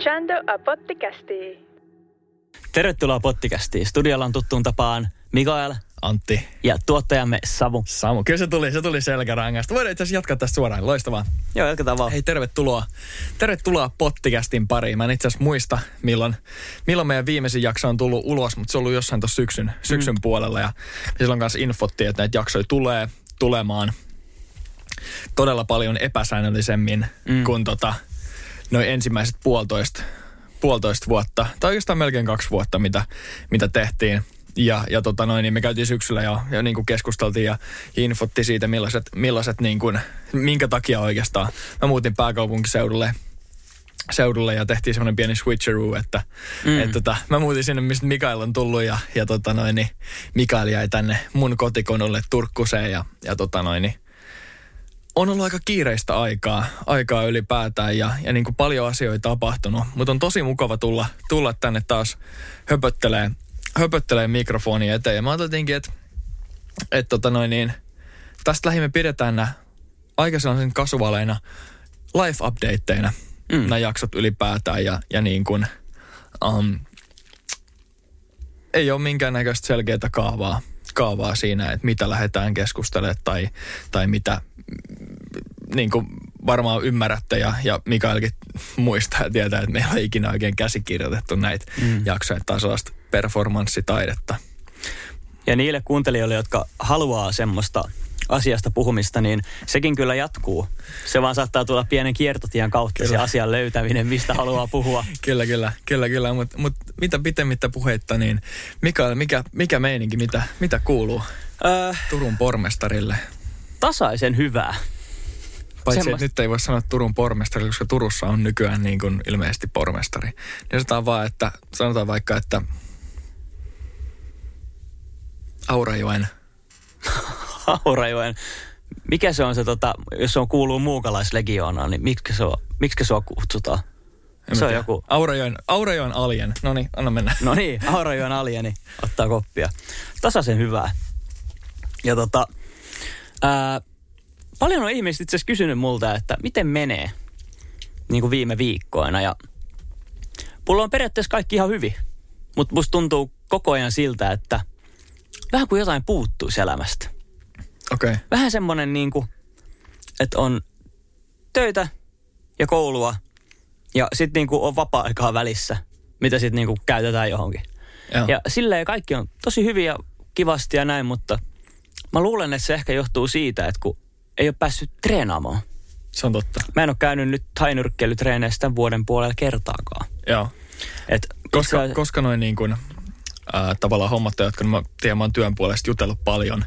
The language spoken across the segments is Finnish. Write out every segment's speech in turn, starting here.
Escuchando a Potticasti. Tervetuloa Pottikästiin. Studiolla on tuttuun tapaan Mikael Antti. ja tuottajamme Savu. Samu. Kyllä se tuli, se tuli selkärangasta. Voidaan itse asiassa jatkaa tästä suoraan. Loistavaa. Joo, jatketaan vaan. Hei, tervetuloa. Tervetuloa Pottikästin pariin. Mä en itse asiassa muista, milloin, milloin meidän viimeisin jakso on tullut ulos, mutta se on ollut jossain tuossa syksyn, syksyn mm. puolella. Ja silloin kanssa infottiin, että näitä jaksoja tulee tulemaan todella paljon epäsäännöllisemmin mm. kuin tota, noin ensimmäiset puolitoista, puolitoista vuotta, tai oikeastaan melkein kaksi vuotta, mitä, mitä tehtiin. Ja, ja tota noin, niin me käytiin syksyllä ja, ja niin kuin keskusteltiin ja infotti siitä, millaiset, millaiset niin kuin, minkä takia oikeastaan. Mä muutin pääkaupunkiseudulle seudulle ja tehtiin semmoinen pieni switcheroo, että, mm. että tota, mä muutin sinne, mistä Mikael on tullut ja, ja tota noin, niin Mikael jäi tänne mun kotikonulle Turkkuseen ja, ja tota noin, niin on ollut aika kiireistä aikaa, aikaa ylipäätään ja, ja niin kuin paljon asioita tapahtunut, mutta on tosi mukava tulla, tulla tänne taas höpöttelee, höpöttelee mikrofoni eteen. Ja mä ajattelinkin, että, että tota noin niin, tästä lähimme pidetään nämä aika sellaisen kasuaaleina life updateina mm. nämä jaksot ylipäätään ja, ja niin kuin, um, ei ole minkäännäköistä selkeää kaavaa, kaavaa siinä, että mitä lähdetään keskustelemaan tai, tai mitä, niin kuin varmaan ymmärrätte ja, ja Mikaelkin muistaa ja tietää, että me ei ole ikinä oikein käsikirjoitettu näitä mm. jaksoja tai sellaista performanssitaidetta. Ja niille kuuntelijoille, jotka haluaa semmoista asiasta puhumista, niin sekin kyllä jatkuu. Se vaan saattaa tulla pienen kiertotien kautta kyllä. se asian löytäminen, mistä haluaa puhua. kyllä, kyllä, kyllä, kyllä. Mutta mut mitä pitemmittä puheitta, niin Mikael, mikä, mikä meininki, mitä, mitä kuuluu äh, Turun pormestarille? Tasaisen hyvää. Paitsi, Semmos... että nyt ei voi sanoa Turun pormestari, koska Turussa on nykyään niin kuin ilmeisesti pormestari. Niin sanotaan vaan, että sanotaan vaikka, että Aurajoen. Aurajoen. Mikä se on se, tota, jos se on kuuluu muukalaislegioonaan, niin miksi se, on, miksi sua kutsutaan? En se on joku... Aurajoen, Aurajoen alien. No niin, anna mennä. No niin, Aurajoen alieni ottaa koppia. Tasaisen hyvää. Ja tota, ää, paljon on ihmiset itse asiassa kysynyt multa, että miten menee niin kuin viime viikkoina. Ja mulla on periaatteessa kaikki ihan hyvin. Mutta musta tuntuu koko ajan siltä, että vähän kuin jotain puuttuisi elämästä. Okei. Okay. Vähän semmoinen niin kuin, että on töitä ja koulua ja sitten niin kuin on vapaa-aikaa välissä, mitä sitten niin kuin käytetään johonkin. Joo. Ja silleen kaikki on tosi hyviä kivasti ja näin, mutta mä luulen, että se ehkä johtuu siitä, että kun ei ole päässyt treenaamaan. Se on totta. Mä en ole käynyt nyt tainyrkkeilytreeneistä tämän vuoden puolella kertaakaan. Joo. Et koska, itse... koska noin niin kuin, äh, tavallaan hommat, jotka mä tiedän, mä oon työn puolesta jutellut paljon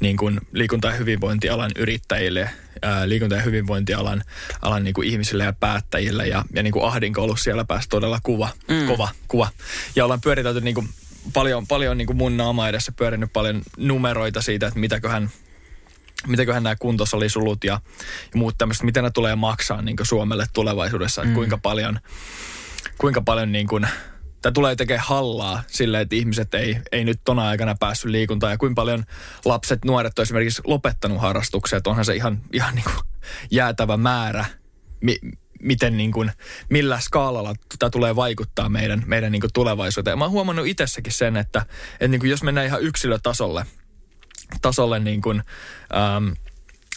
niin kuin liikunta- ja hyvinvointialan yrittäjille, äh, liikunta- ja hyvinvointialan alan niin kuin ihmisille ja päättäjille ja, ja niin kuin ahdinko ollut siellä päässä todella kuva, mm. kova kuva. Ja ollaan pyöritelty niin kuin paljon, paljon niin kuin mun naama edessä pyörinyt paljon numeroita siitä, että mitäköhän mitäköhän nämä kuntosalisulut ja, ja muut tämmöiset, miten ne tulee maksaa niin Suomelle tulevaisuudessa, että mm. kuinka paljon, kuinka paljon niin kuin, tämä tulee tekemään hallaa sille, että ihmiset ei, ei nyt tona aikana päässyt liikuntaan ja kuinka paljon lapset, nuoret on esimerkiksi lopettanut harrastuksia, että onhan se ihan, ihan niin kuin jäätävä määrä, mi, miten niin kuin, millä skaalalla tämä tulee vaikuttaa meidän, meidän niin kuin tulevaisuuteen. Mä oon huomannut itsessäkin sen, että, että niin kuin jos mennään ihan yksilötasolle, tasolle niin kuin, ähm,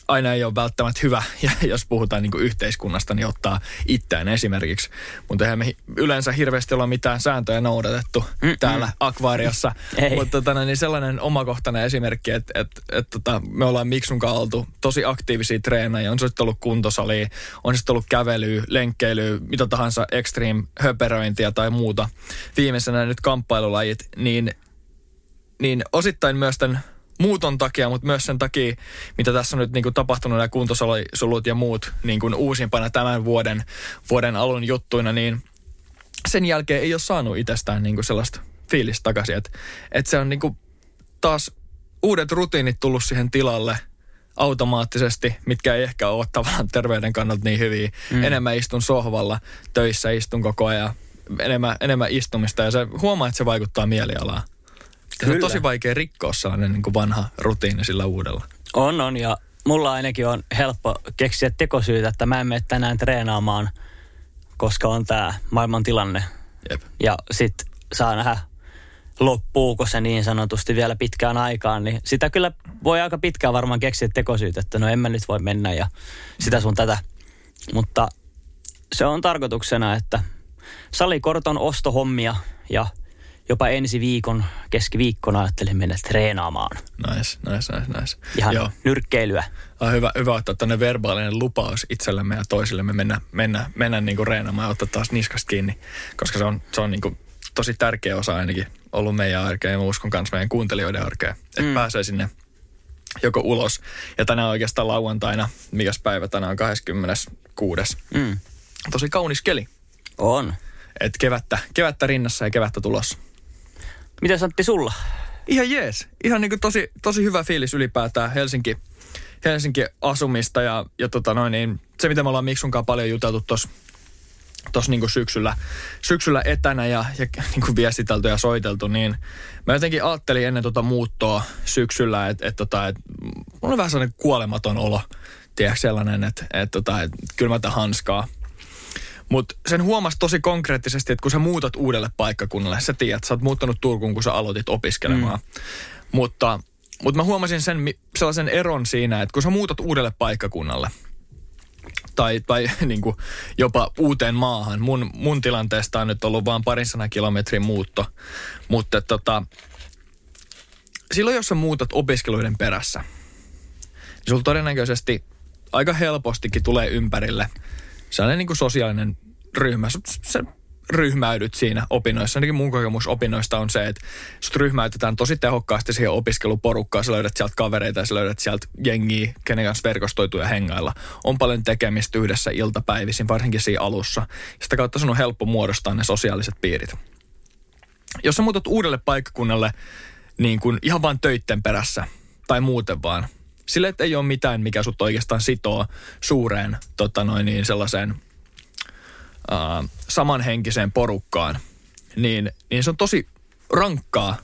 aina ei ole välttämättä hyvä, ja jos puhutaan niin yhteiskunnasta, niin ottaa itseään esimerkiksi. Mutta eihän me yleensä hirveästi olla mitään sääntöjä noudatettu Mm-mm. täällä akvaariossa. Mutta tota, no, niin sellainen omakohtainen esimerkki, että et, et, tota, me ollaan Miksun oltu tosi aktiivisia treenajia. On se sitten ollut kuntosali, on se sitten ollut kävelyä, lenkkeilyä, mitä tahansa extreme höperöintiä tai muuta. Viimeisenä nyt kamppailulajit, niin niin osittain myös tämän muuton takia, mutta myös sen takia, mitä tässä on nyt niin kuin tapahtunut, nämä kuntosulut ja muut niin kuin uusimpana tämän vuoden, vuoden alun juttuina, niin sen jälkeen ei ole saanut itsestään niin kuin sellaista fiilistä takaisin. Että et se on niin kuin taas uudet rutiinit tullut siihen tilalle automaattisesti, mitkä ei ehkä ole tavallaan terveyden kannalta niin hyviä. Mm. Enemmän istun sohvalla, töissä istun koko ajan, enemmän, enemmän istumista ja se huomaa, että se vaikuttaa mielialaan. Se on tosi vaikea rikkoa sellainen niin kuin vanha rutiini sillä uudella. On, on ja mulla ainakin on helppo keksiä tekosyytä, että mä en mene tänään treenaamaan, koska on tämä maailman tilanne. Jep. Ja sit saa nähdä loppuuko se niin sanotusti vielä pitkään aikaan, niin sitä kyllä voi aika pitkään varmaan keksiä tekosyyt, että no en mä nyt voi mennä ja sitä sun tätä. Mutta se on tarkoituksena, että salikorton ostohommia ja jopa ensi viikon keskiviikkona ajattelin mennä treenaamaan. Nice, nice, nice, nice. Ihan Joo. nyrkkeilyä. On hyvä, hyvä ottaa tämmöinen verbaalinen lupaus itsellemme ja toisillemme mennä, mennä, mennä niin kuin reenaamaan ja ottaa taas niskasta kiinni, koska se on, se on niin kuin tosi tärkeä osa ainakin ollut meidän arkea ja mä uskon myös meidän kuuntelijoiden arkea, että mm. pääsee sinne joko ulos. Ja tänään oikeastaan lauantaina, mikäs päivä tänään on 26. Mm. Tosi kaunis keli. On. Et kevättä, kevättä rinnassa ja kevättä tulossa. Miten Santti sulla? Ihan jees. Ihan niin kuin tosi, tosi hyvä fiilis ylipäätään Helsinki, Helsinki asumista ja, ja tota noin, niin se, mitä me ollaan Miksunkaan paljon juteltu tuossa tuossa niin syksyllä, syksyllä etänä ja, ja niin kuin viestitelty ja soiteltu, niin mä jotenkin ajattelin ennen tota muuttoa syksyllä, että et, tota, et, mulla on vähän sellainen kuolematon olo, tiedätkö sellainen, että et, tota, et, kyllä mä tämän hanskaa. Mutta sen huomasi tosi konkreettisesti, että kun sä muutat uudelle paikkakunnalle, sä tiedät, sä oot muuttanut Turkuun, kun sä aloitit opiskelemaan. Mm. Mutta, mutta mä huomasin sen sellaisen eron siinä, että kun sä muutat uudelle paikkakunnalle, tai, tai niin kuin jopa uuteen maahan. Mun, mun tilanteesta on nyt ollut vain parin sanan kilometrin muutto. Mutta tota, silloin, jos sä muutat opiskeluiden perässä, niin sulla todennäköisesti aika helpostikin tulee ympärille sellainen niin kuin sosiaalinen ryhmä. Se ryhmäydyt siinä opinnoissa. Ainakin mun kokemus opinnoista on se, että sut ryhmäytetään tosi tehokkaasti siihen opiskeluporukkaan. Sä löydät sieltä kavereita ja sä löydät sieltä jengiä, kenen kanssa verkostoituu ja hengailla. On paljon tekemistä yhdessä iltapäivisin, varsinkin siinä alussa. Sitä kautta sun on helppo muodostaa ne sosiaaliset piirit. Jos sä muutat uudelle paikkakunnalle niin kuin ihan vain töitten perässä tai muuten vaan, sille, että ei ole mitään, mikä sut oikeastaan sitoo suureen tota noin, niin sellaiseen – äh, samanhenkiseen porukkaan, niin, niin se on tosi rankkaa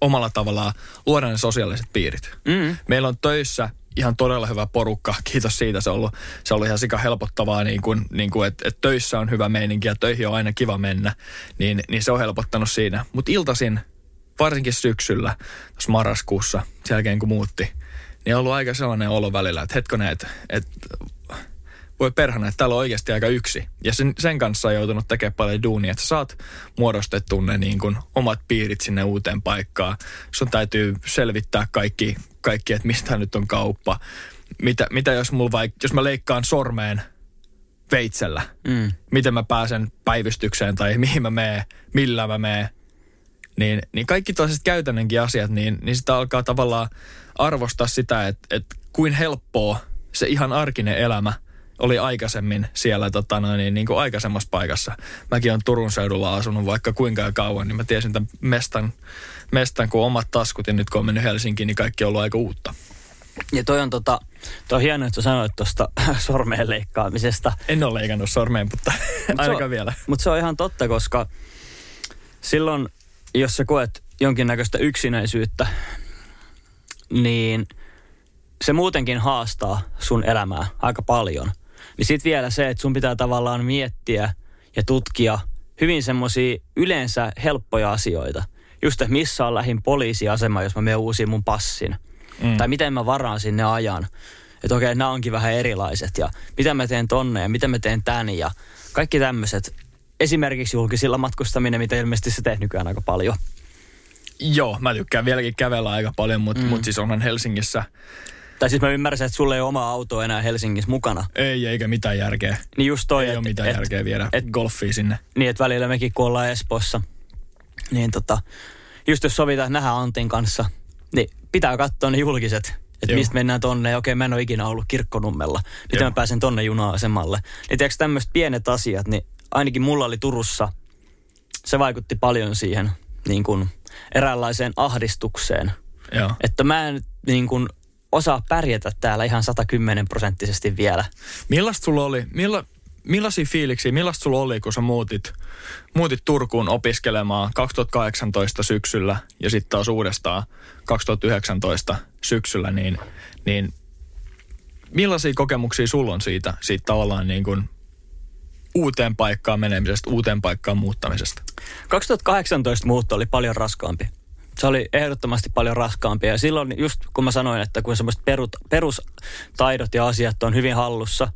omalla tavallaan luoda ne sosiaaliset piirit. Mm. Meillä on töissä ihan todella hyvä porukka. Kiitos siitä. Se on ollut, se on ollut ihan sika helpottavaa, niin kuin, niin kuin, että, että töissä on hyvä meininki ja töihin on aina kiva mennä. Niin, niin se on helpottanut siinä. Mutta iltasin, varsinkin syksyllä, tuossa marraskuussa, sen jälkeen kun muutti, niin on ollut aika sellainen olo välillä, että hetkonen, että, että voi perhana, että täällä on oikeasti aika yksi. Ja sen, sen kanssa on joutunut tekemään paljon duunia, että sä saat muodostettu ne niin kuin omat piirit sinne uuteen paikkaan. Sun täytyy selvittää kaikki, kaikki että mistä nyt on kauppa. Mitä, mitä jos, mulla vaik, jos mä leikkaan sormeen veitsellä, mm. miten mä pääsen päivystykseen tai mihin mä meen, millä mä meen. Niin, niin kaikki toiset käytännönkin asiat, niin, niin sitä alkaa tavallaan arvostaa sitä, että, että kuin helppoa se ihan arkinen elämä – oli aikaisemmin siellä tota noin, niin, niin kuin aikaisemmassa paikassa. Mäkin olen Turun seudulla asunut vaikka kuinka kauan, niin mä tiesin tämän mestan, mestan kun omat taskut ja nyt kun on mennyt Helsinkiin, niin kaikki on ollut aika uutta. Ja toi on, tota, toi on hienoa, että sä sanoit tuosta sormeen leikkaamisesta. En ole leikannut sormeen, mutta mut ainakaan on, vielä. Mutta se on ihan totta, koska silloin, jos sä koet jonkinnäköistä yksinäisyyttä, niin se muutenkin haastaa sun elämää aika paljon. Niin sitten vielä se, että sun pitää tavallaan miettiä ja tutkia hyvin semmoisia yleensä helppoja asioita. Just, että missä on lähin poliisiasema, jos mä menen uusiin mun passin. Mm. Tai miten mä varaan sinne ajan. Että okei, nämä onkin vähän erilaiset. Ja mitä mä teen tonne ja mitä mä teen tän. Ja kaikki tämmöiset. Esimerkiksi julkisilla matkustaminen, mitä ilmeisesti sä teet nykyään aika paljon. Joo, mä tykkään vieläkin kävellä aika paljon, mutta mm. mut siis onhan Helsingissä tai siis mä ymmärsin, että sulle ei ole oma auto enää Helsingissä mukana. Ei, eikä mitään järkeä. Niin just toi, Ei et, ole mitään et, järkeä viedä et, golfia sinne. Niin, että välillä mekin kun ollaan Espossa, niin tota, just jos sovitaan, että nähdään Antin kanssa, niin pitää katsoa ne julkiset. Että mistä mennään tonne. Okei, mä en ole ikinä ollut kirkkonummella. Nyt Joo. mä pääsen tonne juna-asemalle. Niin tiedätkö tämmöiset pienet asiat, niin ainakin mulla oli Turussa, se vaikutti paljon siihen niin kuin eräänlaiseen ahdistukseen. Joo. Että mä en niin kuin osaa pärjätä täällä ihan 110 prosenttisesti vielä. Millaista sulla oli, milla, millaisia fiiliksiä, millaista sulla oli, kun sä muutit, muutit Turkuun opiskelemaan 2018 syksyllä ja sitten taas uudestaan 2019 syksyllä, niin, niin millaisia kokemuksia sulla on siitä, siitä tavallaan niin kuin uuteen paikkaan menemisestä, uuteen paikkaan muuttamisesta? 2018 muutto oli paljon raskaampi. Se oli ehdottomasti paljon raskaampi. Ja silloin just kun mä sanoin, että kun semmoiset perut, perustaidot ja asiat on hyvin hallussa,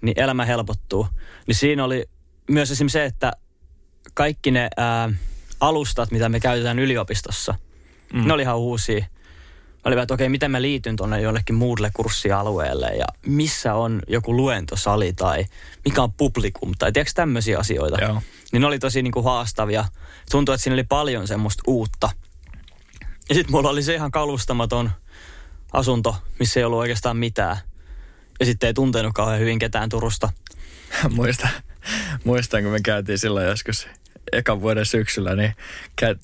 niin elämä helpottuu. Niin siinä oli myös esimerkiksi se, että kaikki ne ää, alustat, mitä me käytetään yliopistossa, mm. ne oli ihan uusia. Oli että okei, miten mä liityn tuonne jollekin Moodle-kurssialueelle ja missä on joku luentosali tai mikä on publikum tai tiedätkö tämmöisiä asioita. Joo. Niin ne oli tosi niin kuin haastavia. Tuntui, että siinä oli paljon semmoista uutta. Ja sitten mulla oli se ihan kalustamaton asunto, missä ei ollut oikeastaan mitään. Ja sitten ei tuntenut kauhean hyvin ketään Turusta. Muistan, muistan, kun me käytiin silloin joskus ekan vuoden syksyllä, niin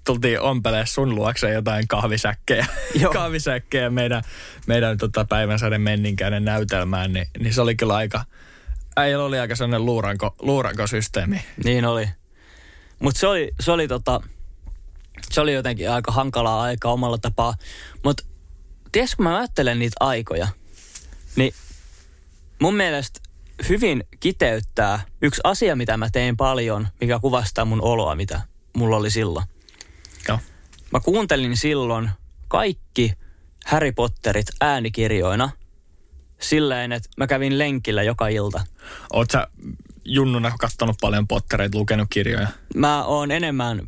tultiin ompelee sun luokse jotain kahvisäkkejä, Joo. kahvisäkkejä meidän, meidän tota päivänsäden menninkäinen näytelmään, niin, niin se oli kyllä aika, äijällä oli aika sellainen luuranko, luurankosysteemi. Niin oli. Mutta se oli, se oli tota, se oli jotenkin aika hankalaa aikaa omalla tapaa. Mutta tiedätkö, kun mä ajattelen niitä aikoja, niin mun mielestä hyvin kiteyttää yksi asia, mitä mä tein paljon, mikä kuvastaa mun oloa, mitä mulla oli silloin. Joo. Mä kuuntelin silloin kaikki Harry Potterit äänikirjoina silleen, että mä kävin lenkillä joka ilta. Oot sä junnuna kattonut paljon pottereita, lukenut kirjoja? Mä oon enemmän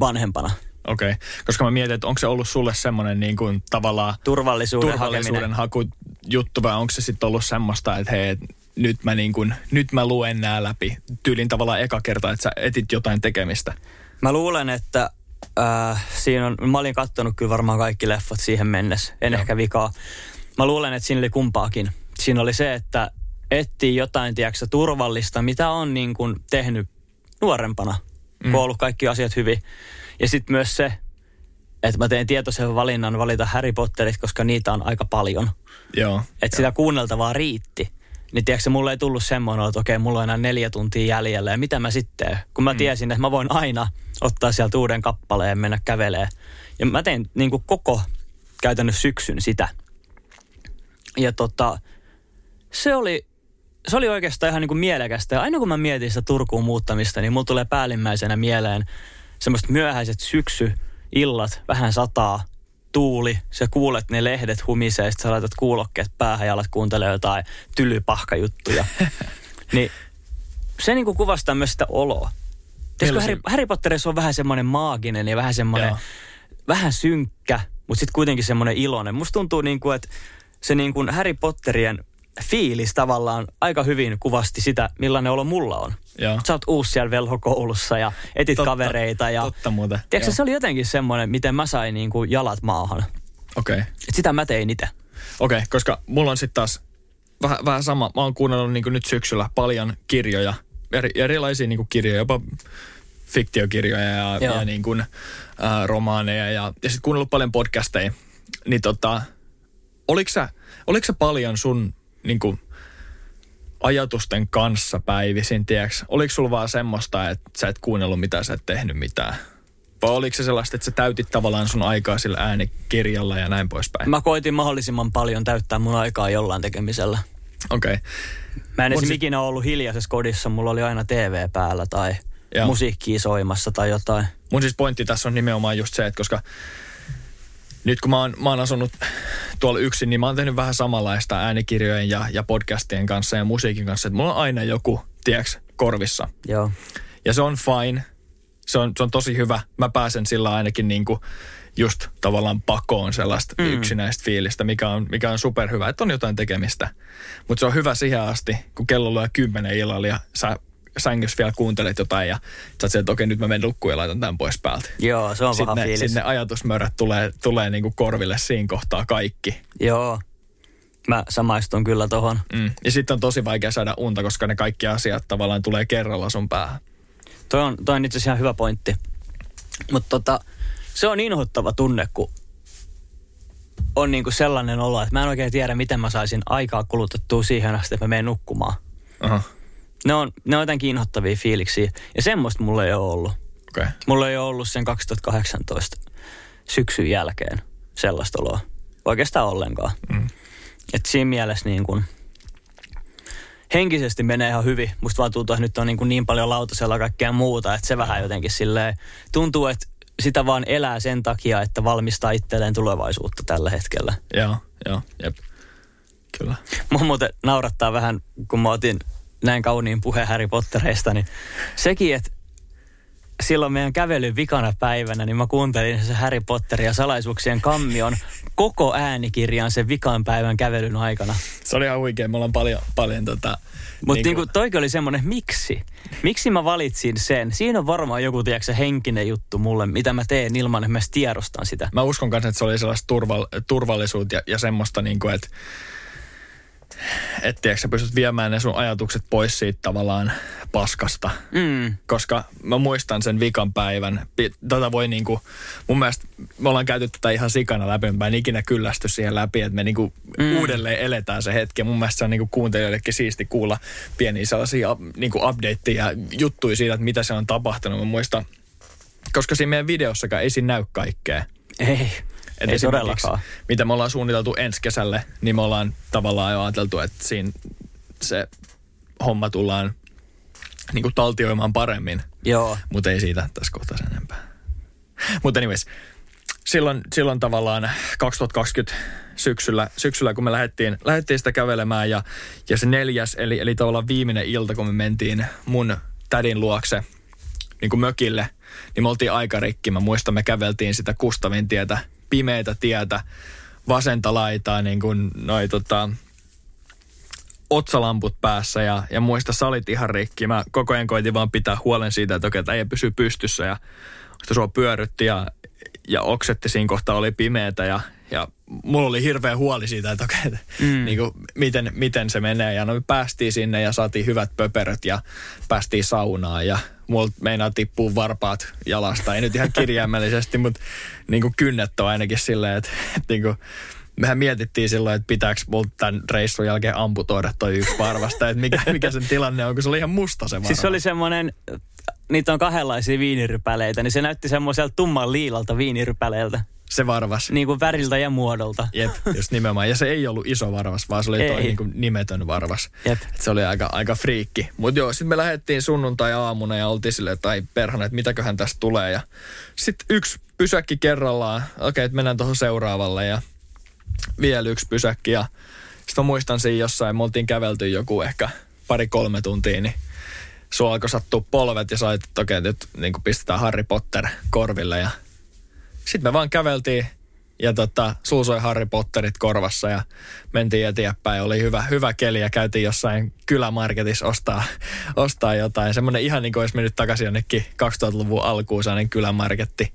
vanhempana. Okei, okay. koska mä mietin, että onko se ollut sulle semmoinen niin kuin tavallaan Turvallisuuden, turvallisuuden haku juttu vai onko se sitten ollut semmoista, että hei, nyt mä, niin kuin, nyt mä luen nämä läpi. Tyylin tavallaan eka kerta, että sä etit jotain tekemistä. Mä luulen, että äh, siinä on, mä olin kattonut kyllä varmaan kaikki leffat siihen mennessä, en Joo. ehkä vikaa. Mä luulen, että siinä oli kumpaakin. Siinä oli se, että etsii jotain, tiedätkö, turvallista, mitä on niin kuin tehnyt nuorempana, mm. kun on ollut kaikki asiat hyvin. Ja sitten myös se, että mä tein tietoisen valinnan valita Harry Potterit, koska niitä on aika paljon. Joo. Että sitä kuunneltavaa riitti. Niin tiedätkö, mulle ei tullut semmoinen, että okei, mulla on enää neljä tuntia jäljellä ja mitä mä sitten? Kun mä tiesin, että mä voin aina ottaa sieltä uuden kappaleen ja mennä kävelee. Ja mä tein niin kuin koko käytännössä syksyn sitä. Ja tota, se oli, se oli oikeastaan ihan niin kuin mielekästä. Ja aina kun mä mietin sitä Turkuun muuttamista, niin mulla tulee päällimmäisenä mieleen semmoiset myöhäiset syksyillat, vähän sataa, tuuli, sä kuulet ne lehdet humisee, sit sä laitat kuulokkeet päähän ja alat kuuntelee jotain tylypahkajuttuja. niin se niinku kuvastaa sitä oloa. Tiedätkö, Harry, Harry Potterissa on vähän semmoinen maaginen ja vähän semmoinen, Joo. vähän synkkä, mutta sitten kuitenkin semmoinen iloinen. Musta tuntuu niin kuin, että se niin kuin Harry Potterien fiilis tavallaan aika hyvin kuvasti sitä, millainen olo mulla on. Joo. Sä oot uusi siellä velhokoulussa ja etit Totta, kavereita. Ja, totta muuten, Tiedätkö, se oli jotenkin semmoinen, miten mä sain niin kuin jalat maahan. Okei. Okay. Et sitä mä tein itse. Okei, okay, koska mulla on sitten taas vähän, vähän sama. Mä oon kuunnellut niin nyt syksyllä paljon kirjoja, eri, erilaisia niin kirjoja, jopa fiktiokirjoja ja, Joo. ja niin kuin, ää, romaaneja ja, ja sitten kuunnellut paljon podcasteja. Niin tota, oliko sä, oliko sä paljon sun niin kuin, ajatusten kanssa päivisin, tiedäks? Oliko sulla vaan semmoista, että sä et kuunnellut mitään, sä et tehnyt mitään? Vai oliko se sellaista, että sä täytit tavallaan sun aikaa sillä äänikirjalla ja näin poispäin? Mä koitin mahdollisimman paljon täyttää mun aikaa jollain tekemisellä. Okei. Okay. Mä en esimerkiksi ikinä ollut hiljaisessa kodissa, mulla oli aina TV päällä tai Joo. musiikkia soimassa tai jotain. Mun siis pointti tässä on nimenomaan just se, että koska nyt kun mä oon, mä oon asunut tuolla yksin, niin mä oon tehnyt vähän samanlaista äänikirjojen ja, ja podcastien kanssa ja musiikin kanssa. Että mulla on aina joku, tiedäks, korvissa. Joo. Ja se on fine. Se on, se on tosi hyvä. Mä pääsen sillä ainakin niinku just tavallaan pakoon sellaista mm. yksinäistä fiilistä, mikä on, mikä on superhyvä, että on jotain tekemistä. Mutta se on hyvä siihen asti, kun kello lyö kymmenen illalla ja sä, sängyssä vielä kuuntelet jotain ja sä oot että okei nyt mä menen nukkuun ja laitan tämän pois päältä. Joo, se on paha Sitten ne, fiilis. sit ne ajatusmörät tulee, tulee niinku korville siinä kohtaa kaikki. Joo. Mä samaistun kyllä tohon. Mm. Ja sitten on tosi vaikea saada unta, koska ne kaikki asiat tavallaan tulee kerralla sun päähän. Toi on, toi on itse asiassa ihan hyvä pointti. Mutta tota, se on inhottava tunne, kun on niinku sellainen olo, että mä en oikein tiedä, miten mä saisin aikaa kulutettua siihen asti, että mä menen nukkumaan. Aha, Ne on, ne on jotenkin inhottavia fiiliksiä. Ja semmoista mulla ei ole ollut. Okay. Mulla ei ole ollut sen 2018 syksyn jälkeen sellaista oloa. Oikeastaan ollenkaan. Mm. Et siinä mielessä niin kun, henkisesti menee ihan hyvin. Musta vaan tuntuu, että nyt on niin, kuin niin paljon lautasella kaikkea muuta, että se vähän jotenkin silleen tuntuu, että sitä vaan elää sen takia, että valmistaa itselleen tulevaisuutta tällä hetkellä. Joo, joo, jep. Kyllä. Mua muuten naurattaa vähän, kun mä otin näin kauniin puheen Harry Pottereista, niin sekin, että silloin meidän kävelyn vikana päivänä, niin mä kuuntelin se Harry Potter ja salaisuuksien kammion koko äänikirjan sen vikan päivän kävelyn aikana. Se oli ihan huikea. Me ollaan paljon, paljon tota... Mutta niinku- niinku, toikin oli semmoinen, miksi? Miksi mä valitsin sen? Siinä on varmaan joku, tiedätkö, henkinen juttu mulle, mitä mä teen ilman, että mä tiedostan sitä. Mä uskon kanssa, että se oli sellaista turval, turvallisuutta ja, ja semmoista, niin kuin, että et, tiedätkö, sä pystyt viemään ne sun ajatukset pois siitä tavallaan paskasta. Mm. Koska mä muistan sen vikan päivän. Tätä voi niinku, mun mielestä me ollaan käyty tätä ihan sikana läpi, mä en ikinä kyllästy siihen läpi, että me niinku mm. uudelleen eletään se hetki. Mun mielestä se on niinku kuuntelijoillekin siisti kuulla pieniä sellaisia niinku updateja ja juttuja siitä, että mitä se on tapahtunut. Mä muistan, koska siinä meidän videossakaan ei siinä näy kaikkea. Ei, Et ei todellakaan. Mitä me ollaan suunniteltu ensi kesälle, niin me ollaan tavallaan jo ajateltu, että siinä se homma tullaan niin kuin taltioimaan paremmin. Joo. Mutta ei siitä tässä kohtaa sen enempää. Mutta anyways, silloin, silloin tavallaan 2020 syksyllä, syksyllä kun me lähdettiin, lähdettiin sitä kävelemään ja, ja se neljäs, eli, eli tavallaan viimeinen ilta, kun me mentiin mun tädin luokse niin kuin mökille, niin me oltiin aika rikki. Mä muistan, me käveltiin sitä Kustavin tietä, pimeitä tietä, vasenta laitaa, niin kuin noi tota, otsalamput päässä ja, ja muista sä olit ihan rikki. Mä koko ajan koitin vaan pitää huolen siitä, että okei, äijä pysyy pystyssä ja sitten sua pyörrytti ja, ja oksetti siinä kohtaa oli pimeätä ja, ja mulla oli hirveä huoli siitä, että että mm. niin kuin, miten, miten se menee. Ja no me päästiin sinne ja saatiin hyvät pöperöt ja päästiin saunaan ja mulla meinaa tippua varpaat jalasta. Ei nyt ihan kirjaimellisesti, mutta niin kuin kynnet on ainakin silleen, että, että niin kuin, mehän mietittiin silloin, että pitääkö multa tämän reissun jälkeen amputoida toi yksi varvasta, että mikä, mikä sen tilanne on, kun se oli ihan musta se varva. Siis se oli semmoinen, niitä on kahdenlaisia viinirypäleitä, niin se näytti semmoiselta tumman liilalta viinirypäleeltä. Se varvas. Niin kuin väriltä ja muodolta. Jep, just nimenomaan. Ja se ei ollut iso varvas, vaan se oli toi Ei. niin kuin nimetön varvas. Jep. Et se oli aika, aika friikki. Mutta joo, sitten me lähdettiin sunnuntai-aamuna ja oltiin silleen, että ai perhana, että mitäköhän tästä tulee. Ja sitten yksi pysäkki kerrallaan. Okei, okay, että mennään tuohon seuraavalle ja vielä yksi pysäkki. Ja sitten mä muistan siinä jossain, me oltiin kävelty joku ehkä pari-kolme tuntia, niin sulla alkoi sattua polvet ja sait, että okei, nyt niin pistetään Harry Potter korville ja sitten me vaan käveltiin ja tota, sulla soi Harry Potterit korvassa ja mentiin eteenpäin. Oli hyvä, hyvä keli ja käytiin jossain kylämarketissa ostaa, ostaa jotain. Semmoinen ihan niin kuin olisi mennyt takaisin jonnekin 2000-luvun alkuun sellainen kylämarketti.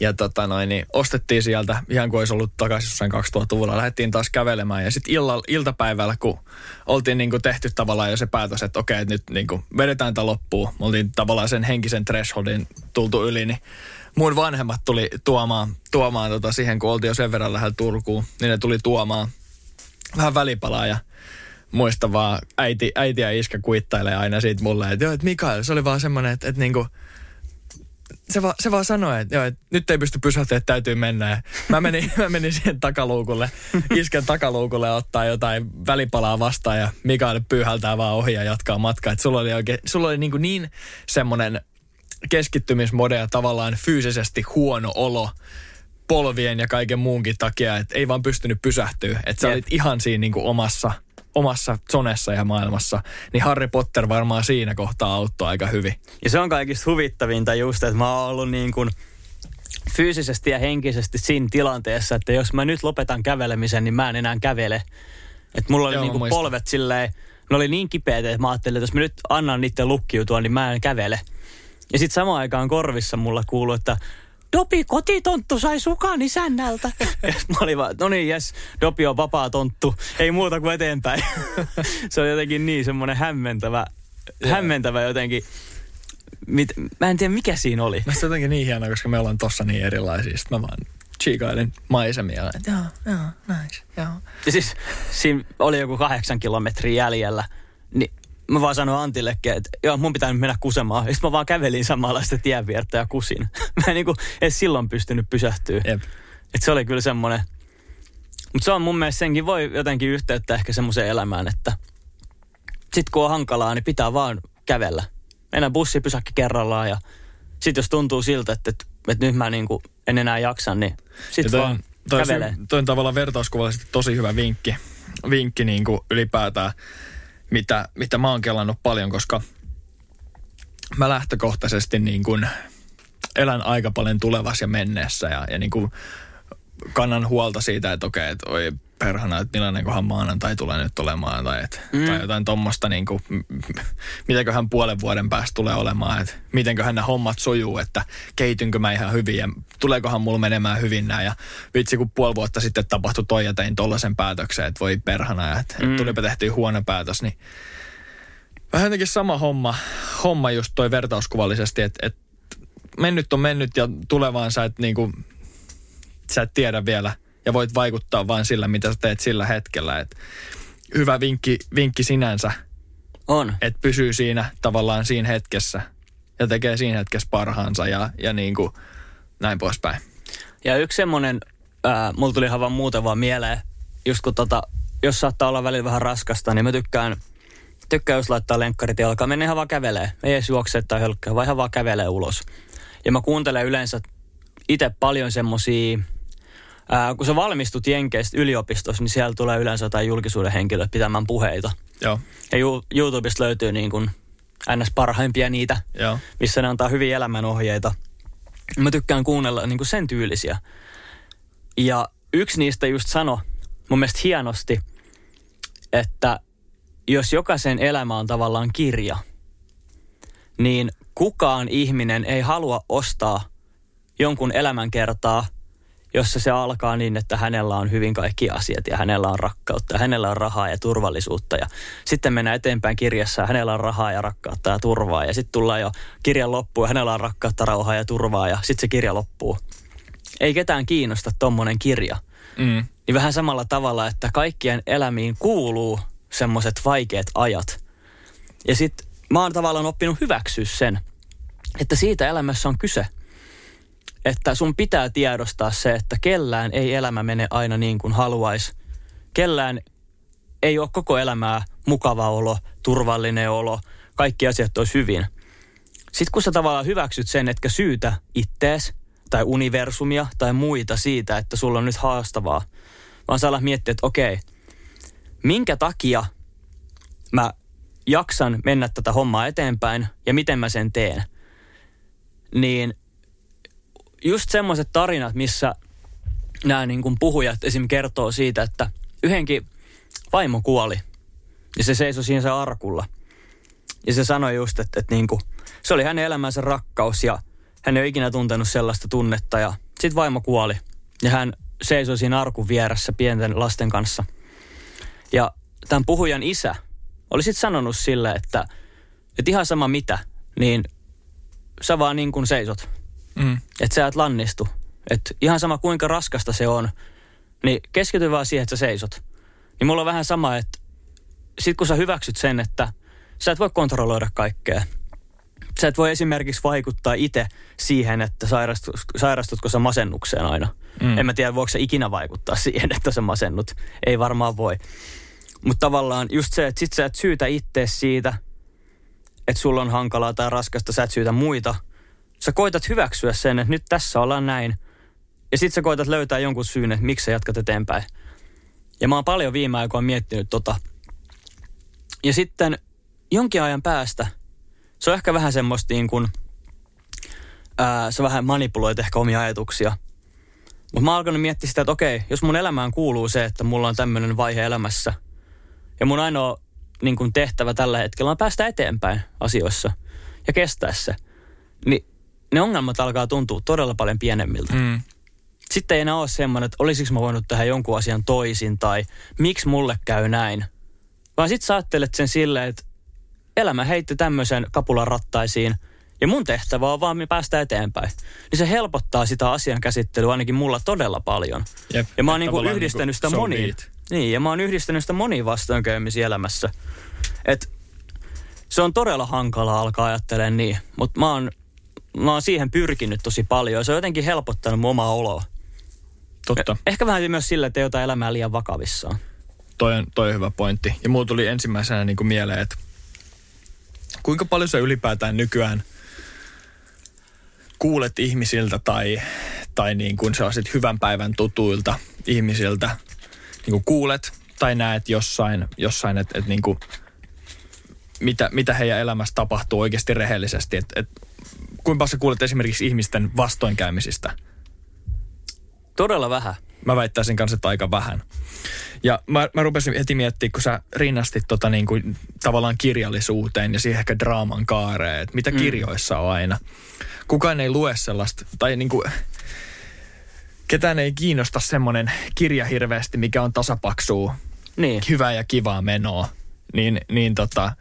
Ja tota noin, niin ostettiin sieltä ihan kuin olisi ollut takaisin jossain 2000-luvulla. Lähdettiin taas kävelemään ja sitten iltapäivällä, kun oltiin niin kuin tehty tavallaan jo se päätös, että okei, nyt niin kuin vedetään tämä loppuun. Me oltiin tavallaan sen henkisen thresholdin tultu yli, niin mun vanhemmat tuli tuomaan, tuomaan tota siihen, kun oltiin jo sen verran lähellä Turkuun, niin ne tuli tuomaan vähän välipalaa ja muista vaan äiti, äiti ja iskä kuittailee aina siitä mulle, että joo, että Mikael, se oli vaan semmoinen, että, että niinku, se, va, se vaan sanoi, että, joo, että nyt ei pysty pysähtyä, että täytyy mennä. Ja mä, menin, mä menin siihen takaluukulle, isken takaluukulle ottaa jotain välipalaa vastaan ja Mikael pyyhältää vaan ohi ja jatkaa matkaa. Että sulla oli, oikein, sulla oli niin, kuin niin semmoinen keskittymismode ja tavallaan fyysisesti huono olo polvien ja kaiken muunkin takia, että ei vaan pystynyt pysähtyä. Että sä olit ihan siinä niin kuin omassa, omassa zonessa ja maailmassa. Niin Harry Potter varmaan siinä kohtaa auttoi aika hyvin. Ja se on kaikista huvittavinta just, että mä oon ollut niin kuin fyysisesti ja henkisesti siinä tilanteessa, että jos mä nyt lopetan kävelemisen, niin mä en enää kävele. Että mulla oli Joo, niin kuin polvet silleen ne oli niin kipeitä, että mä ajattelin, että jos mä nyt annan niiden lukkiutua, niin mä en kävele. Ja sitten samaan aikaan korvissa mulla kuuluu, että Dopi, kotitonttu sai sukan isännältä. Ja mä olin vaan, no niin, jes, Dopi on vapaa tonttu. Ei muuta kuin eteenpäin. se on jotenkin niin semmoinen hämmentävä, hämmentävä jotenkin. Mit, mä en tiedä, mikä siinä oli. Mä jotenkin niin hienoa, koska me ollaan tossa niin erilaisia. Sitten mä vaan chiikailin maisemia. Joo, joo, nice, joo. Ja siis siinä oli joku kahdeksan kilometriä jäljellä. Niin mä vaan sanoin Antillekin, että joo, mun pitää nyt mennä kusemaan. Sitten mä vaan kävelin samalla sitä tien viertä ja kusin. mä en niinku edes silloin pystynyt pysähtyä. Jep. Et se oli kyllä semmoinen. Mutta se on mun mielestä senkin voi jotenkin yhteyttä ehkä semmoiseen elämään, että sit kun on hankalaa, niin pitää vaan kävellä. Mennä bussipysäkki kerrallaan ja sit jos tuntuu siltä, että, että, että nyt mä niinku en enää jaksa, niin sit Ja toi, vaan toi, kävelee. toi on tavallaan vertauskuvallisesti tosi hyvä vinkki, vinkki niin kuin ylipäätään, mitä, mitä mä oon kelannut paljon, koska mä lähtökohtaisesti niin kuin elän aika paljon tulevassa ja menneessä ja, ja niin kuin kannan huolta siitä, että okei, että perhana, että millainenkohan maanantai tulee nyt olemaan tai, et, mm. tai jotain tuommoista, niin kuin, mitäköhän puolen vuoden päästä tulee olemaan, että mitenköhän nämä hommat sujuu, että kehitynkö mä ihan hyvin ja tuleekohan mulla menemään hyvin nämä ja vitsi kun puoli vuotta sitten tapahtui toi ja tein tollaisen päätöksen, että voi perhana että mm. tulipa tehtyä huono päätös, niin vähän jotenkin sama homma, homma just toi vertauskuvallisesti, että, että mennyt on mennyt ja tulevaan sä et niinku, sä et tiedä vielä ja voit vaikuttaa vain sillä, mitä sä teet sillä hetkellä. Et hyvä vinkki, vinkki sinänsä, On. että pysyy siinä tavallaan siinä hetkessä ja tekee siinä hetkessä parhaansa ja, ja niin kuin näin poispäin. Ja yksi semmoinen, ää, mulla tuli ihan vaan muuten vaan mieleen, just kun tota, jos saattaa olla välillä vähän raskasta, niin mä tykkään, tykkään jos laittaa lenkkarit jalkaan, mennä ihan vaan kävelee. Ei edes juokse tai hölkkää, vaan ihan vaan kävelee ulos. Ja mä kuuntelen yleensä itse paljon semmosia, ää, kun sä valmistut Jenkeistä yliopistossa, niin siellä tulee yleensä jotain julkisuuden henkilöä pitämään puheita. Joo, Ja Ju- YouTubesta löytyy niin kuin ns. parhaimpia niitä, joo. missä ne antaa hyviä elämänohjeita. Mä tykkään kuunnella niin kuin sen tyylisiä. Ja yksi niistä just sano mun mielestä hienosti, että jos jokaisen elämä on tavallaan kirja, niin kukaan ihminen ei halua ostaa jonkun elämänkertaa, jossa se alkaa niin, että hänellä on hyvin kaikki asiat ja hänellä on rakkautta ja hänellä on rahaa ja turvallisuutta. Ja sitten mennään eteenpäin kirjassa ja hänellä on rahaa ja rakkautta ja turvaa. Ja sitten tullaan jo kirjan loppuun ja hänellä on rakkautta, rauhaa ja turvaa ja sitten se kirja loppuu. Ei ketään kiinnosta tommonen kirja. Mm. Niin vähän samalla tavalla, että kaikkien elämiin kuuluu semmoiset vaikeat ajat. Ja sitten mä oon tavallaan oppinut hyväksyä sen, että siitä elämässä on kyse. Että sun pitää tiedostaa se, että kellään ei elämä mene aina niin kuin haluaisi. Kellään ei ole koko elämää mukava olo, turvallinen olo, kaikki asiat olisi hyvin. Sitten kun sä tavallaan hyväksyt sen, etkä syytä ittees tai universumia tai muita siitä, että sulla on nyt haastavaa, vaan sä alat miettiä, että okei, minkä takia mä jaksan mennä tätä hommaa eteenpäin ja miten mä sen teen, niin just semmoiset tarinat, missä nämä niin kuin puhujat esim. kertoo siitä, että yhdenkin vaimo kuoli ja se seisoi siinä se arkulla. Ja se sanoi just, että, että niin kuin, se oli hänen elämänsä rakkaus ja hän ei ole ikinä tuntenut sellaista tunnetta. Ja sitten vaimo kuoli ja hän seisoi siinä arkun vieressä pienten lasten kanssa. Ja tämän puhujan isä oli sitten sanonut sille, että, että ihan sama mitä, niin sä vaan niin kuin seisot. Mm. Että sä et lannistu. Että ihan sama kuinka raskasta se on, niin keskity vaan siihen, että sä seisot. Niin mulla on vähän sama, että sit kun sä hyväksyt sen, että sä et voi kontrolloida kaikkea. Sä et voi esimerkiksi vaikuttaa itse siihen, että sairastut, sairastutko sä masennukseen aina. Mm. En mä tiedä, voiko sä ikinä vaikuttaa siihen, että sä masennut. Ei varmaan voi. Mutta tavallaan just se, että sit sä et syytä itse siitä, että sulla on hankalaa tai raskasta, sä et syytä muita. Sä koitat hyväksyä sen, että nyt tässä ollaan näin. Ja sit sä koitat löytää jonkun syyn, että miksi sä jatkat eteenpäin. Ja mä oon paljon viime aikoina miettinyt tota. Ja sitten jonkin ajan päästä, se on ehkä vähän semmoista niin kuin, ää, sä vähän manipuloit ehkä omia ajatuksia. Mutta mä oon alkanut miettiä sitä, että okei, jos mun elämään kuuluu se, että mulla on tämmöinen vaihe elämässä, ja mun ainoa niin kuin tehtävä tällä hetkellä on päästä eteenpäin asioissa ja kestää se. Niin ne ongelmat alkaa tuntua todella paljon pienemmiltä. Mm. Sitten ei enää ole semmoinen, että olisiko mä voinut tehdä jonkun asian toisin tai miksi mulle käy näin. Vaan sit sä ajattelet sen silleen, että elämä heitti tämmöisen kapulan rattaisiin ja mun tehtävä on vaan me päästä eteenpäin. Niin se helpottaa sitä asian käsittelyä ainakin mulla todella paljon. Jep. Ja mä oon niinku Tavallaan yhdistänyt niinku sitä so moniin. be it. Niin, ja mä oon yhdistänyt sitä moniin vastoinkäymisiin elämässä. Et se on todella hankala alkaa ajattelemaan niin, mutta mä oon, mä oon siihen pyrkinyt tosi paljon ja se on jotenkin helpottanut mun omaa oloa. Totta. Ehkä vähän myös sillä, että ei ota elämää liian vakavissaan. Toi on, toi on hyvä pointti. Ja mulla tuli ensimmäisenä niin kuin mieleen, että kuinka paljon sä ylipäätään nykyään kuulet ihmisiltä tai, tai niin kuin sellaiset hyvän päivän tutuilta ihmisiltä, niin kuin kuulet tai näet jossain, jossain että et niin kuin, mitä, mitä heidän elämässä tapahtuu oikeasti rehellisesti. Et, et, kuinka sä kuulet esimerkiksi ihmisten vastoinkäymisistä? Todella vähän. Mä väittäisin kanssa, että aika vähän. Ja mä, mä rupesin heti miettimään, kun sä rinnastit tota niin kuin, tavallaan kirjallisuuteen ja siihen ehkä draaman kaareen, että mitä mm. kirjoissa on aina. Kukaan ei lue sellaista, tai niin kuin, ketään ei kiinnosta semmoinen kirja hirveästi, mikä on tasapaksua, Niin. hyvää ja kivaa menoa. Niin, niin tota,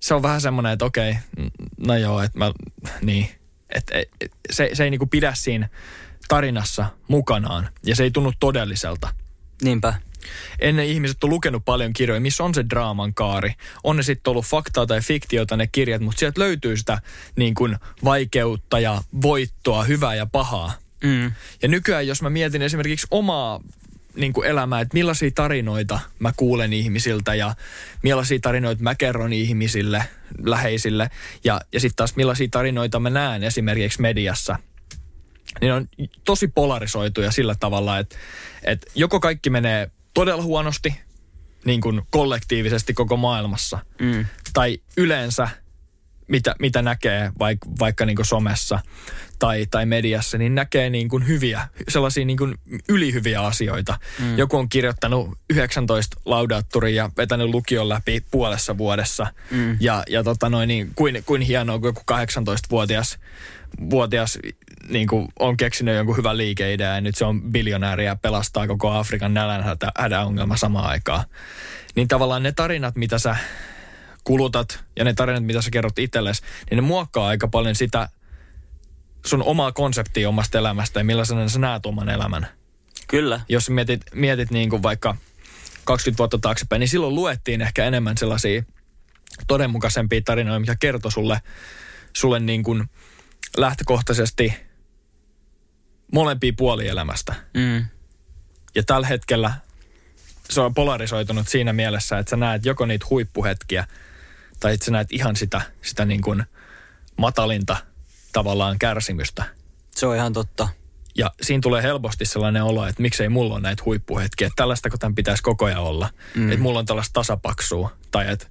se on vähän semmoinen, että okei, no joo, että mä, niin. Et, et, et, se, se ei niinku pidä siinä tarinassa mukanaan ja se ei tunnu todelliselta. Niinpä. Ennen ihmiset on lukenut paljon kirjoja, missä on se draaman kaari. On ne sitten ollut faktaa tai fiktiota ne kirjat, mutta sieltä löytyy sitä niin kuin vaikeutta ja voittoa, hyvää ja pahaa. Mm. Ja nykyään, jos mä mietin esimerkiksi omaa niin kuin elämää, että millaisia tarinoita mä kuulen ihmisiltä ja millaisia tarinoita mä kerron ihmisille, läheisille ja, ja sitten taas millaisia tarinoita mä näen esimerkiksi mediassa, niin on tosi polarisoituja sillä tavalla, että, että joko kaikki menee todella huonosti niin kuin kollektiivisesti koko maailmassa, Mm. tai yleensä mitä, mitä näkee vaikka, vaikka niin somessa tai, tai mediassa, niin näkee niin kuin hyviä, sellaisia niin kuin ylihyviä asioita. Mm. Joku on kirjoittanut 19 laudaatturia ja vetänyt lukion läpi puolessa vuodessa. Mm. Ja, ja tota noin, niin kuin, kuin hienoa, kun joku 18-vuotias vuotias niin kuin on keksinyt jonkun hyvän liikeidean ja nyt se on biljonääri ja pelastaa koko Afrikan nälänhädän ongelma samaan aikaan. Niin tavallaan ne tarinat, mitä sä kulutat ja ne tarinat, mitä sä kerrot itsellesi, niin ne muokkaa aika paljon sitä sun omaa konseptia omasta elämästä ja millaisena sä näet oman elämän. Kyllä. Jos mietit, mietit niin kuin vaikka 20 vuotta taaksepäin, niin silloin luettiin ehkä enemmän sellaisia todenmukaisempia tarinoita, mikä kertoi sulle, sulle niin kuin lähtökohtaisesti molempia puolielämästä. Mm. Ja tällä hetkellä se on polarisoitunut siinä mielessä, että sä näet joko niitä huippuhetkiä, tai että sä näet ihan sitä, sitä niin kuin matalinta tavallaan kärsimystä. Se on ihan totta. Ja siinä tulee helposti sellainen olo, että miksei mulla ole näitä huippuhetkiä. Että tällaista, kun tämän pitäisi koko ajan olla. Mm. Että mulla on tällaista tasapaksua. Tai että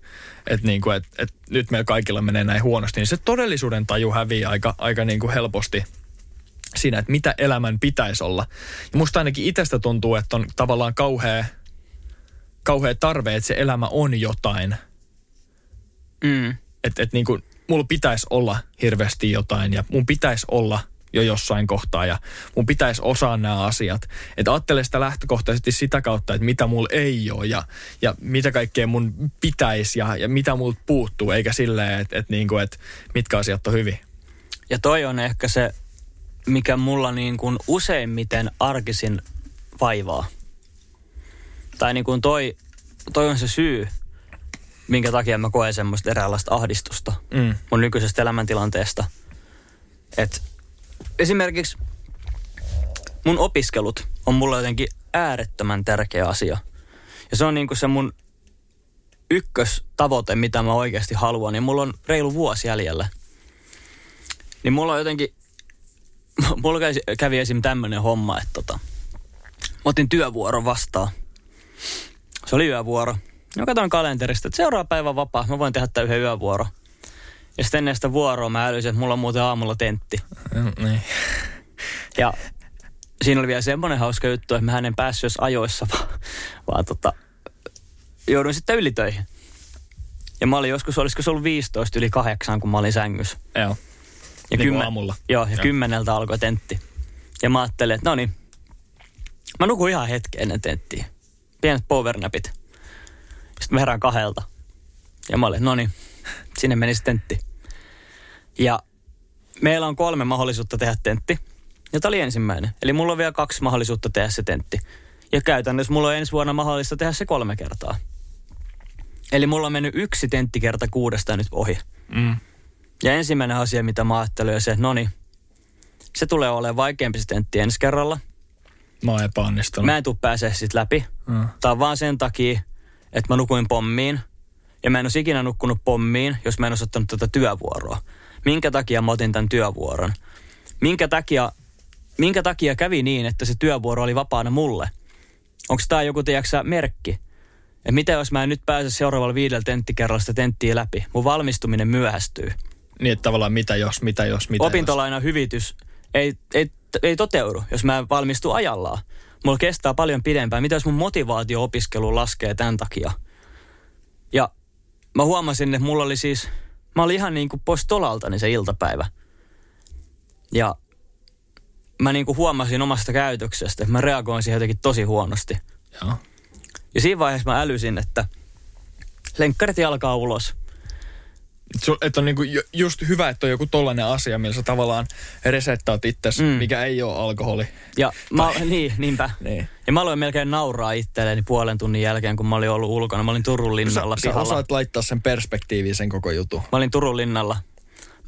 et niin kuin, et, et nyt meillä kaikilla menee näin huonosti. Niin se todellisuuden taju häviää aika, aika niin kuin helposti siinä, että mitä elämän pitäisi olla. Ja musta ainakin itsestä tuntuu, että on tavallaan kauhea, kauhea tarve, että se elämä on jotain. Mm. Että et niin kuin, mulla pitäisi olla hirveästi jotain ja mun pitäisi olla jo jossain kohtaa ja mun pitäisi osaa nämä asiat. Että ajattele sitä lähtökohtaisesti sitä kautta, että mitä mulla ei ole ja, ja mitä kaikkea mun pitäisi ja, ja mitä multa puuttuu, eikä silleen, että, että, niin kuin, että mitkä asiat on hyvin. Ja toi on ehkä se, mikä mulla niin kuin useimmiten arkisin vaivaa. Tai niin kuin toi, toi on se syy, minkä takia mä koen semmoista eräänlaista ahdistusta Mm. mun nykyisestä elämäntilanteesta. Et esimerkiksi mun opiskelut on mulle jotenkin äärettömän tärkeä asia. Ja se on niinku se mun ykköstavoite, mitä mä oikeasti haluan. Ja mulla on reilu vuosi jäljellä. Niin mulla on jotenkin, mulla kävi, kävi esim. tämmönen homma, että tota, mä otin työvuoron vastaan. Se oli yövuoro. Mä katsoin kalenterista, että seuraava päivä vapaa, mä voin tehdä tämän yhden yövuoro. Ja sitten ennen sitä vuoroa mä älysin, että mulla on muuten aamulla tentti. Mm, niin. Ja siinä oli vielä semmoinen hauska juttu, että mä en päässyt jos ajoissa, vaan, vaan tota, jouduin sitten ylitöihin. Ja mä olin joskus, olisiko se ollut 15 yli kahdeksan, kun mä olin sängyssä. Joo. Ja Niin kuin aamulla. Joo, ja Joo. kymmeneltä alkoi tentti. Ja mä ajattelin, että no niin, mä nukun ihan hetken ennen tenttiä. Pienet powernapit. Sitten mä herään kahdelta. Ja mä olin, no niin, sinne meni tentti. Ja meillä on kolme mahdollisuutta tehdä tentti. Ja tämä oli ensimmäinen. Eli mulla on vielä kaksi mahdollisuutta tehdä se tentti. Ja käytännössä mulla on ensi vuonna mahdollista tehdä se kolme kertaa. Eli mulla on mennyt yksi tenttikerta kuudesta nyt ohi. Mm. Ja ensimmäinen asia, mitä mä ajattelin, on se, että no niin, se tulee olemaan vaikeampi se tentti ensi kerralla. Mä oon epäonnistunut. Mä en tuu pääsee sit läpi. Mm. Tää on vaan sen takia, että mä nukuin pommiin. Ja mä en olisi ikinä nukkunut pommiin, jos mä en olisi ottanut tätä työvuoroa. Minkä takia mä otin tämän työvuoron? Minkä takia, minkä takia kävi niin, että se työvuoro oli vapaana mulle? Onko tämä joku, tiedätkö merkki? Että mitä jos mä en nyt pääse seuraavalla viidellä tenttikerralla sitä tenttiä läpi? Mun valmistuminen myöhästyy. Niin, että tavallaan mitä jos, mitä jos, mitä Opintolainan hyvitys ei, ei, ei toteudu, jos mä valmistu ajallaan. Mulla kestää paljon pidempään. Mitä jos mun motivaatio opiskeluun laskee tämän takia? Ja mä huomasin, että mulla oli siis, mä olin ihan niin kuin pois tolaltani se iltapäivä. Ja mä niin kuin huomasin omasta käytöksestä, että mä reagoin siihen jotenkin tosi huonosti. Joo. Ja siinä vaiheessa mä älysin, että lenkkarit jalkaa ulos. Et sul- Et on niinku ju- just hyvä, että on joku tollainen asia, millä sä tavallaan resettaat itsesi, Mm. mikä ei ole alkoholi. Ja mä, niin, niinpä. Niin. Ja mä aloin melkein nauraa itselleni puolen tunnin jälkeen, kun mä olin ollut ulkona. Mä olin Turun Sä, linnalla sä pihalla. osaat laittaa sen perspektiiviin sen koko jutun. Mä olin Turun linnalla.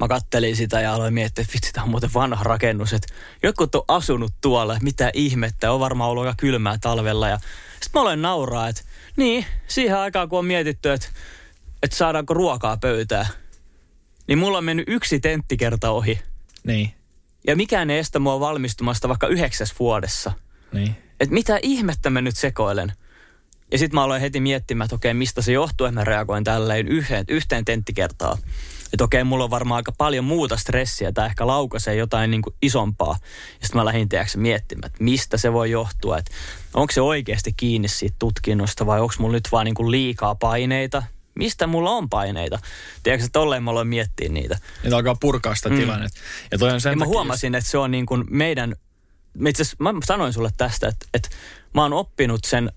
Mä kattelin sitä ja aloin miettiä, että vitsi, tää on muuten vanha rakennus. Että jotkut on asunut tuolla, mitä ihmettä. On varmaan ollut aika kylmää talvella. Ja sitten mä aloin nauraa, että niin, siihen aikaan kun on mietitty, että, että saadaanko ruokaa pöytään. Niin mulla on mennyt yksi tenttikerta ohi. Niin, Ja mikään ei estä mua valmistumasta vaikka yhdeksäs vuodessa. niin. Että mitä ihmettä mä nyt sekoilen. Ja sitten mä aloin heti miettimään, että okei, mistä se johtuu, että mä reagoin tälleen yhteen, yhteen tenttikertaa. Että okei, mulla on varmaan aika paljon muuta stressiä, tai ehkä laukaisee jotain niin kuin isompaa. Ja sitten mä lähdin tiedätkö, miettimään, että mistä se voi johtua. Että onko se oikeasti kiinni siitä tutkinnosta, vai onko mulla nyt vaan niin kuin liikaa paineita. Mistä mulla on paineita? Tiedätkö, että tolleen mä aloin miettiä niitä. Niitä alkaa purkaa sitä mm. tilannetta. Ja toi on sen Ja mä huomasin, että se on niin kuin meidän, itse mä sanoin sulle tästä, että, että mä oon oppinut sen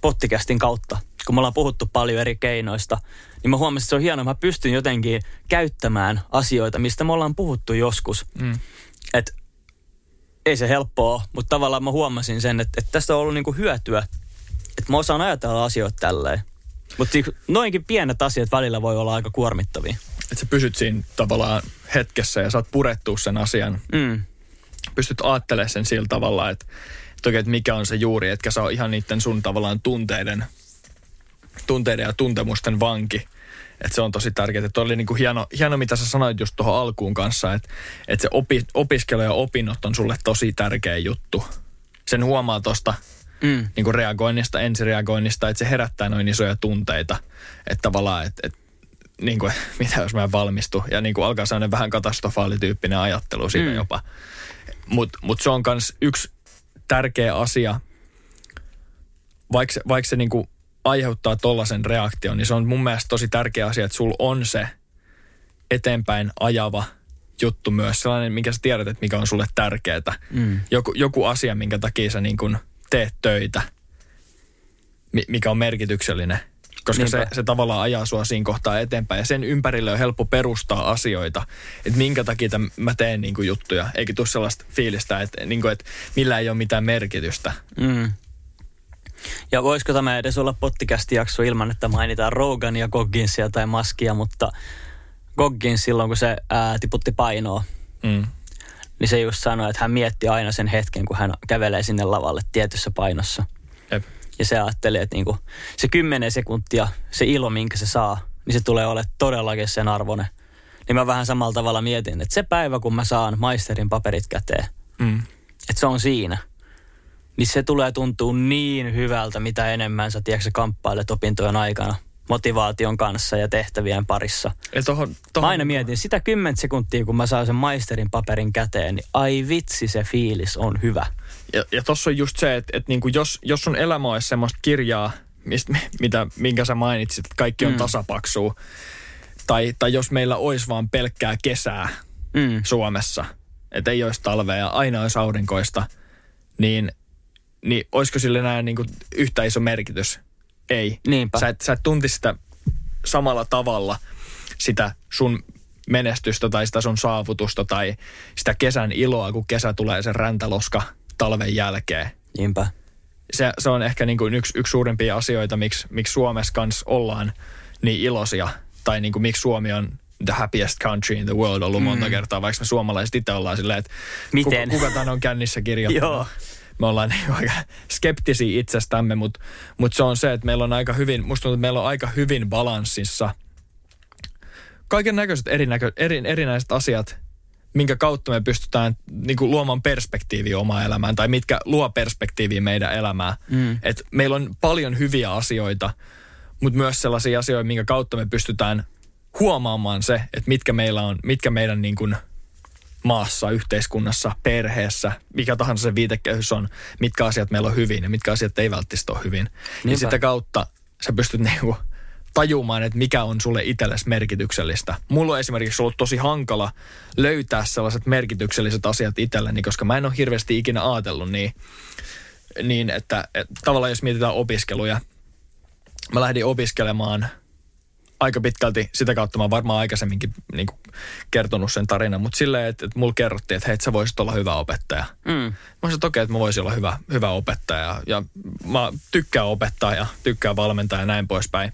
pottikästin kautta, kun me ollaan puhuttu paljon eri keinoista, niin mä huomasin, että se on hienoa, mä pystyn jotenkin käyttämään asioita, mistä me ollaan puhuttu joskus. Mm. Että ei se helppoa mutta tavallaan mä huomasin sen, että, että tästä on ollut niinku hyötyä, että mä osaan ajatella asioita tälleen. Mutta noinkin pienet asiat välillä voi olla aika kuormittavia. että sä pysyt siinä tavallaan hetkessä ja saat purettua sen asian. Mm. Pystyt ajattelemaan sen sillä tavalla, että, että, oikein, että mikä on se juuri, etkä sä ole ihan niiden sun tavallaan tunteiden, tunteiden ja tuntemusten vanki. Että se on tosi tärkeää. Että oli niin kuin hieno, hieno, mitä sä sanoit just tuohon alkuun kanssa, että, että se opi, opiskelu ja opinnot on sulle tosi tärkeä juttu. Sen huomaa tuosta Mm. niin kuin reagoinnista, ensireagoinnista, että se herättää noin isoja tunteita. Että tavallaan, että, että niin kuin, mitä jos mä en valmistu. Ja niin kuin alkaa sellainen vähän katastrofaalityyppinen ajattelu siitä Mm. jopa. Mutta mut se on myös yksi tärkeä asia, vaikka se, vaik se niin kuin aiheuttaa tollaisen reaktion, niin se on mun mielestä tosi tärkeä asia, että sulla on se eteenpäin ajava juttu myös. Sellainen, minkä sä tiedät, että mikä on sulle tärkeää. Mm. Joku, joku asia, minkä takia sä niin kuin teet töitä, mi- mikä on merkityksellinen. Koska se, Niinpä. se tavallaan ajaa sua siinä kohtaa eteenpäin. Ja sen ympärille on helppo perustaa asioita, että minkä takia täm- mä teen niin kuin juttuja. Eikä tule sellaista fiilistä, että, niin kuin, että millä ei ole mitään merkitystä. Mm. Ja voisiko tämä edes olla pottikästi-jakso ilman, että mainitaan Rogania, Gogginsia tai Maskia, mutta Goggins silloin, kun se ää, tiputti painoa, Mm. Niin se just sanoi, että hän mietti aina sen hetken, kun hän kävelee sinne lavalle tietyssä painossa. Jep. Ja se ajatteli, että niinku, se kymmenen sekuntia, se ilo, minkä se saa, niin se tulee olemaan todellakin sen arvone. Niin mä vähän samalla tavalla mietin, että se päivä, kun mä saan maisterin paperit käteen, Mm. että se on siinä. Niin se tulee tuntua niin hyvältä, mitä enemmän sä tiedätkö, kamppailet opintojen aikana motivaation kanssa ja tehtävien parissa. Ja tohon, Mä tohon, aina mietin sitä 10 sekuntia, kun mä saan sen maisterin paperin käteen, niin ai vitsi se fiilis on hyvä. Ja, ja tossa on just se, että, että niinku jos, jos sun elämä olisi semmoista kirjaa, mistä, mitä, minkä sä mainitsit, että kaikki on mm. tasapaksua. Tai, tai jos meillä olisi vaan pelkkää kesää mm. Suomessa, että ei olisi talvea ja aina olisi aurinkoista, niin, niin olisiko sille näin niin kuin yhtä iso merkitys? Ei. Niinpä. Sä et, sä et tunti sitä samalla tavalla, sitä sun menestystä tai sitä sun saavutusta tai sitä kesän iloa, kun kesä tulee sen räntäloska talven jälkeen. Niinpä. Se, se on ehkä niin kuin yksi, yksi suurimpia asioita, miksi, miksi Suomessa kanssa ollaan niin iloisia. Tai niin kuin miksi Suomi on the happiest country in the world ollut mm. monta kertaa, vaikka me suomalaiset itse ollaan silleen, että Miten? kuka, kuka tämän on kännissä kirjoittanut. Joo. Me ollaan niin aika skeptisiä itsestämme, mutta, mutta se on se, että meillä on aika hyvin, musta tuntuu, että meillä on aika hyvin balanssissa kaiken näköiset erinäkö, eri, erinäiset asiat, minkä kautta me pystytään niin kuin, luomaan perspektiiviä omaan elämään tai mitkä luo perspektiiviä meidän elämään. Mm. Et meillä on paljon hyviä asioita, mutta myös sellaisia asioita, minkä kautta me pystytään huomaamaan se, että mitkä meillä on, mitkä meidän niin kuin, maassa, yhteiskunnassa, perheessä, mikä tahansa se viitekehys on, mitkä asiat meillä on hyvin ja mitkä asiat ei välttämättä ole hyvin. Niinpä. Niin sitä kautta sä pystyt niinku tajumaan, että mikä on sulle itsellesi merkityksellistä. Mulla on esimerkiksi ollut tosi hankala löytää sellaiset merkitykselliset asiat itselleni, koska mä en ole hirveästi ikinä ajatellut niin, niin että, että tavallaan jos mietitään opiskeluja, mä lähdin opiskelemaan aika pitkälti, sitä kautta mä oon varmaan aikaisemminkin niin kuin, kertonut sen tarinan, mutta silleen, että, että mulla kerrottiin, että hei, sä voisit olla hyvä opettaja. Mm. Mä olisin, että okei, että mä voisin olla hyvä, hyvä opettaja ja mä tykkään opettaa ja tykkään valmentaa ja näin poispäin.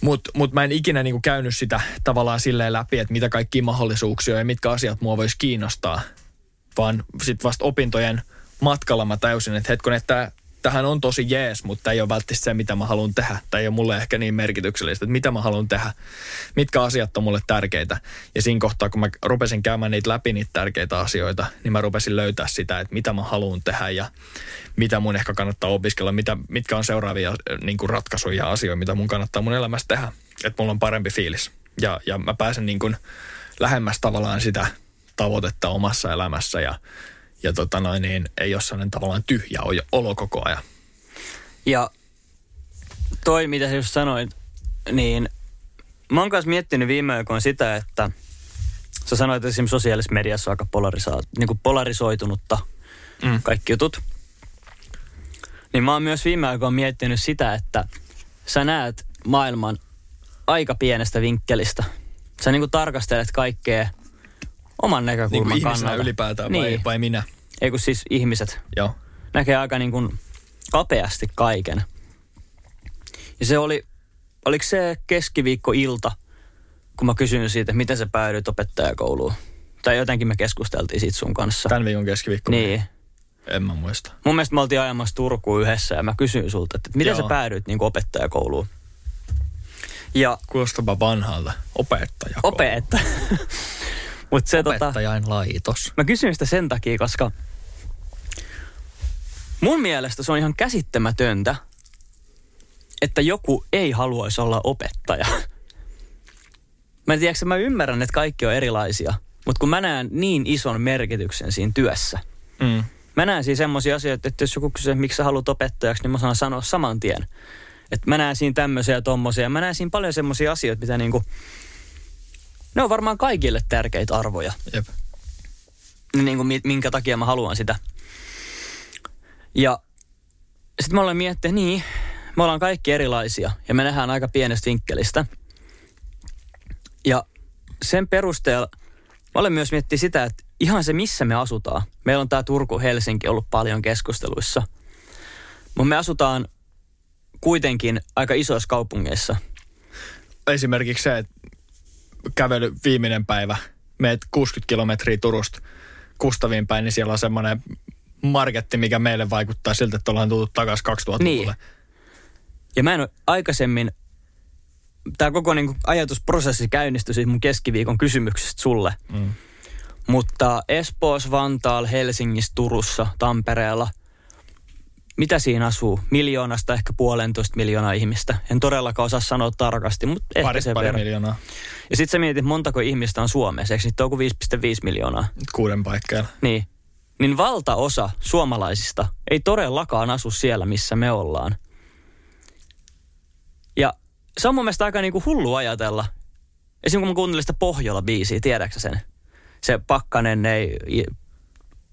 Mutta mut mä en ikinä niinku käynyt sitä tavallaan silleen läpi, että mitä kaikki mahdollisuuksia ja mitkä asiat mua voisi kiinnostaa. Vaan sitten vasta opintojen matkalla mä täysin, että hetkon, että tähän on tosi jees, mutta ei ole välttämättä se, mitä mä haluan tehdä. Tai ei ole mulle ehkä niin merkityksellistä, että mitä mä haluan tehdä. Mitkä asiat on mulle tärkeitä. Ja siinä kohtaa, kun mä rupesin käymään niitä läpi, niitä tärkeitä asioita, niin mä rupesin löytää sitä, että mitä mä haluan tehdä ja mitä mun ehkä kannattaa opiskella, mitä, mitkä on seuraavia niin kuin ratkaisuja ja asioita, mitä mun kannattaa mun elämässä tehdä. Että mulla on parempi fiilis. Ja, ja mä pääsen niin kuin lähemmäs tavallaan sitä tavoitetta omassa elämässä ja ja tota noin, niin ei ole sellainen tavallaan tyhjä olo koko ajan. Ja toi, mitä sä just sanoit, niin mä oon kanssa miettinyt viime aikoina sitä, että sä sanoit, että esimerkiksi sosiaalisessa mediassa on aika polariso- niin kuin polarisoitunutta mm. kaikki jutut. Niin mä oon myös viime aikoina miettinyt sitä, että sä näet maailman aika pienestä vinkkelistä. Sä niin kuin tarkastelet kaikkea oman näkökulman niin kannalta. ylipäätään niin. vai, vai minä? Ei kun siis ihmiset. Joo. Näkee aika niin kuin kapeasti kaiken. Ja se oli, oliko se keskiviikko-ilta, kun mä kysyin siitä, että miten sä päädyit opettajakouluun? Tai jotenkin me keskusteltiin siitä sun kanssa. Tämän viikon keskiviikko. Niin. En mä muista. Mun mielestä me oltiin ajamassa Turkuun yhdessä ja mä kysyin sulta, että miten Joo. sä päädyit niin opettajakouluun? Ja, Kuulostapa vanhalta. Opettaja. Opettaja. Mut se, tota- Opettajain tota, laitos. Mä kysyn sitä sen takia, koska mun mielestä se on ihan käsittämätöntä, että joku ei haluaisi olla opettaja. Mä en tiedä, mä ymmärrän, että kaikki on erilaisia, mutta kun mä näen niin ison merkityksen siinä työssä, mm. mä näen siinä semmoisia asioita, että jos joku kysyy, miksi sä haluat opettajaksi, niin mä saan sanoa saman tien. Että mä näen siinä tämmöisiä ja tommosia. Mä näen siinä paljon semmoisia asioita, mitä niinku, ne on varmaan kaikille tärkeitä arvoja. Jep. Niin kuin minkä takia mä haluan sitä. Ja sitten mä olen miettinyt, niin, me ollaan kaikki erilaisia ja me nähdään aika pienestä vinkkelistä. Ja sen perusteella mä olen myös miettinyt sitä, että ihan se missä me asutaan. Meillä on tämä Turku-Helsinki ollut paljon keskusteluissa. Mutta me asutaan kuitenkin aika isoissa kaupungeissa. Esimerkiksi se, että kävely viimeinen päivä, meet 60 kilometriä Turusta Kustaviin päin, niin siellä on semmoinen marketti, mikä meille vaikuttaa siltä, että ollaan tullut takaisin 2000-luvulle. Niin. Ja mä en ole aikaisemmin, tämä koko niin kuin ajatusprosessi käynnistyi siis mun keskiviikon kysymyksestä sulle. Mm. Mutta Espoos, Vantaal, Helsingissä, Turussa, Tampereella, mitä siinä asuu? Miljoonasta ehkä puolentoista miljoonaa ihmistä. En todellakaan osaa sanoa tarkasti, mutta ehkä pari, se pari verran. miljoonaa. Ja sitten sä mietit, montako ihmistä on Suomessa. Eikö niitä ole kuin 5,5 miljoonaa? Kuuden paikkeilla. Niin. Niin valtaosa suomalaisista ei todellakaan asu siellä, missä me ollaan. Ja se on mun mielestä aika niinku hullu ajatella. Esimerkiksi kun mä kuuntelin sitä Pohjola-biisiä, tiedätkö sen? Se pakkanen ei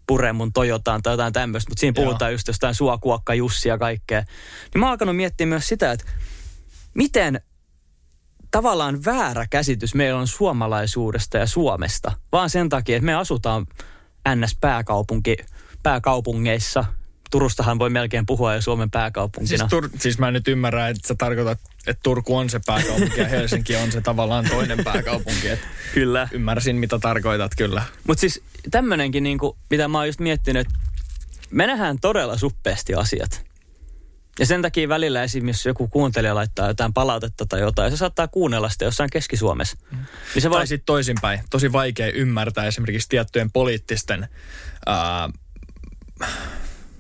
pure mun Toyotaan tai jotain tämmöistä, mutta siinä Joo. puhutaan just jostain suokuokka Jussi ja kaikkea. Niin mä oon alkanut miettiä myös sitä, että miten tavallaan väärä käsitys meillä on suomalaisuudesta ja Suomesta. Vaan sen takia, että me asutaan NS-pääkaupunki, pääkaupungeissa. Turustahan voi melkein puhua jo Suomen Siis, pääkaupunkina. Tur- siis mä nyt ymmärrä, että sä tarkoitat, että Turku on se pääkaupunki ja Helsinki on se tavallaan toinen pääkaupunki. Et Kyllä. ymmärsin, mitä tarkoitat kyllä. Mutta siis tämmönenkin, niinku, mitä mä oon just miettinyt, että me nähdään todella suppeasti asiat. Ja sen takia välillä esimerkiksi jos joku kuuntelija laittaa jotain palautetta tai jotain, se saattaa kuunnella sitä jossain Keski-Suomessa. Niin se voi Tai sitten toisinpäin. Tosi vaikea ymmärtää esimerkiksi tiettyjen poliittisten ää,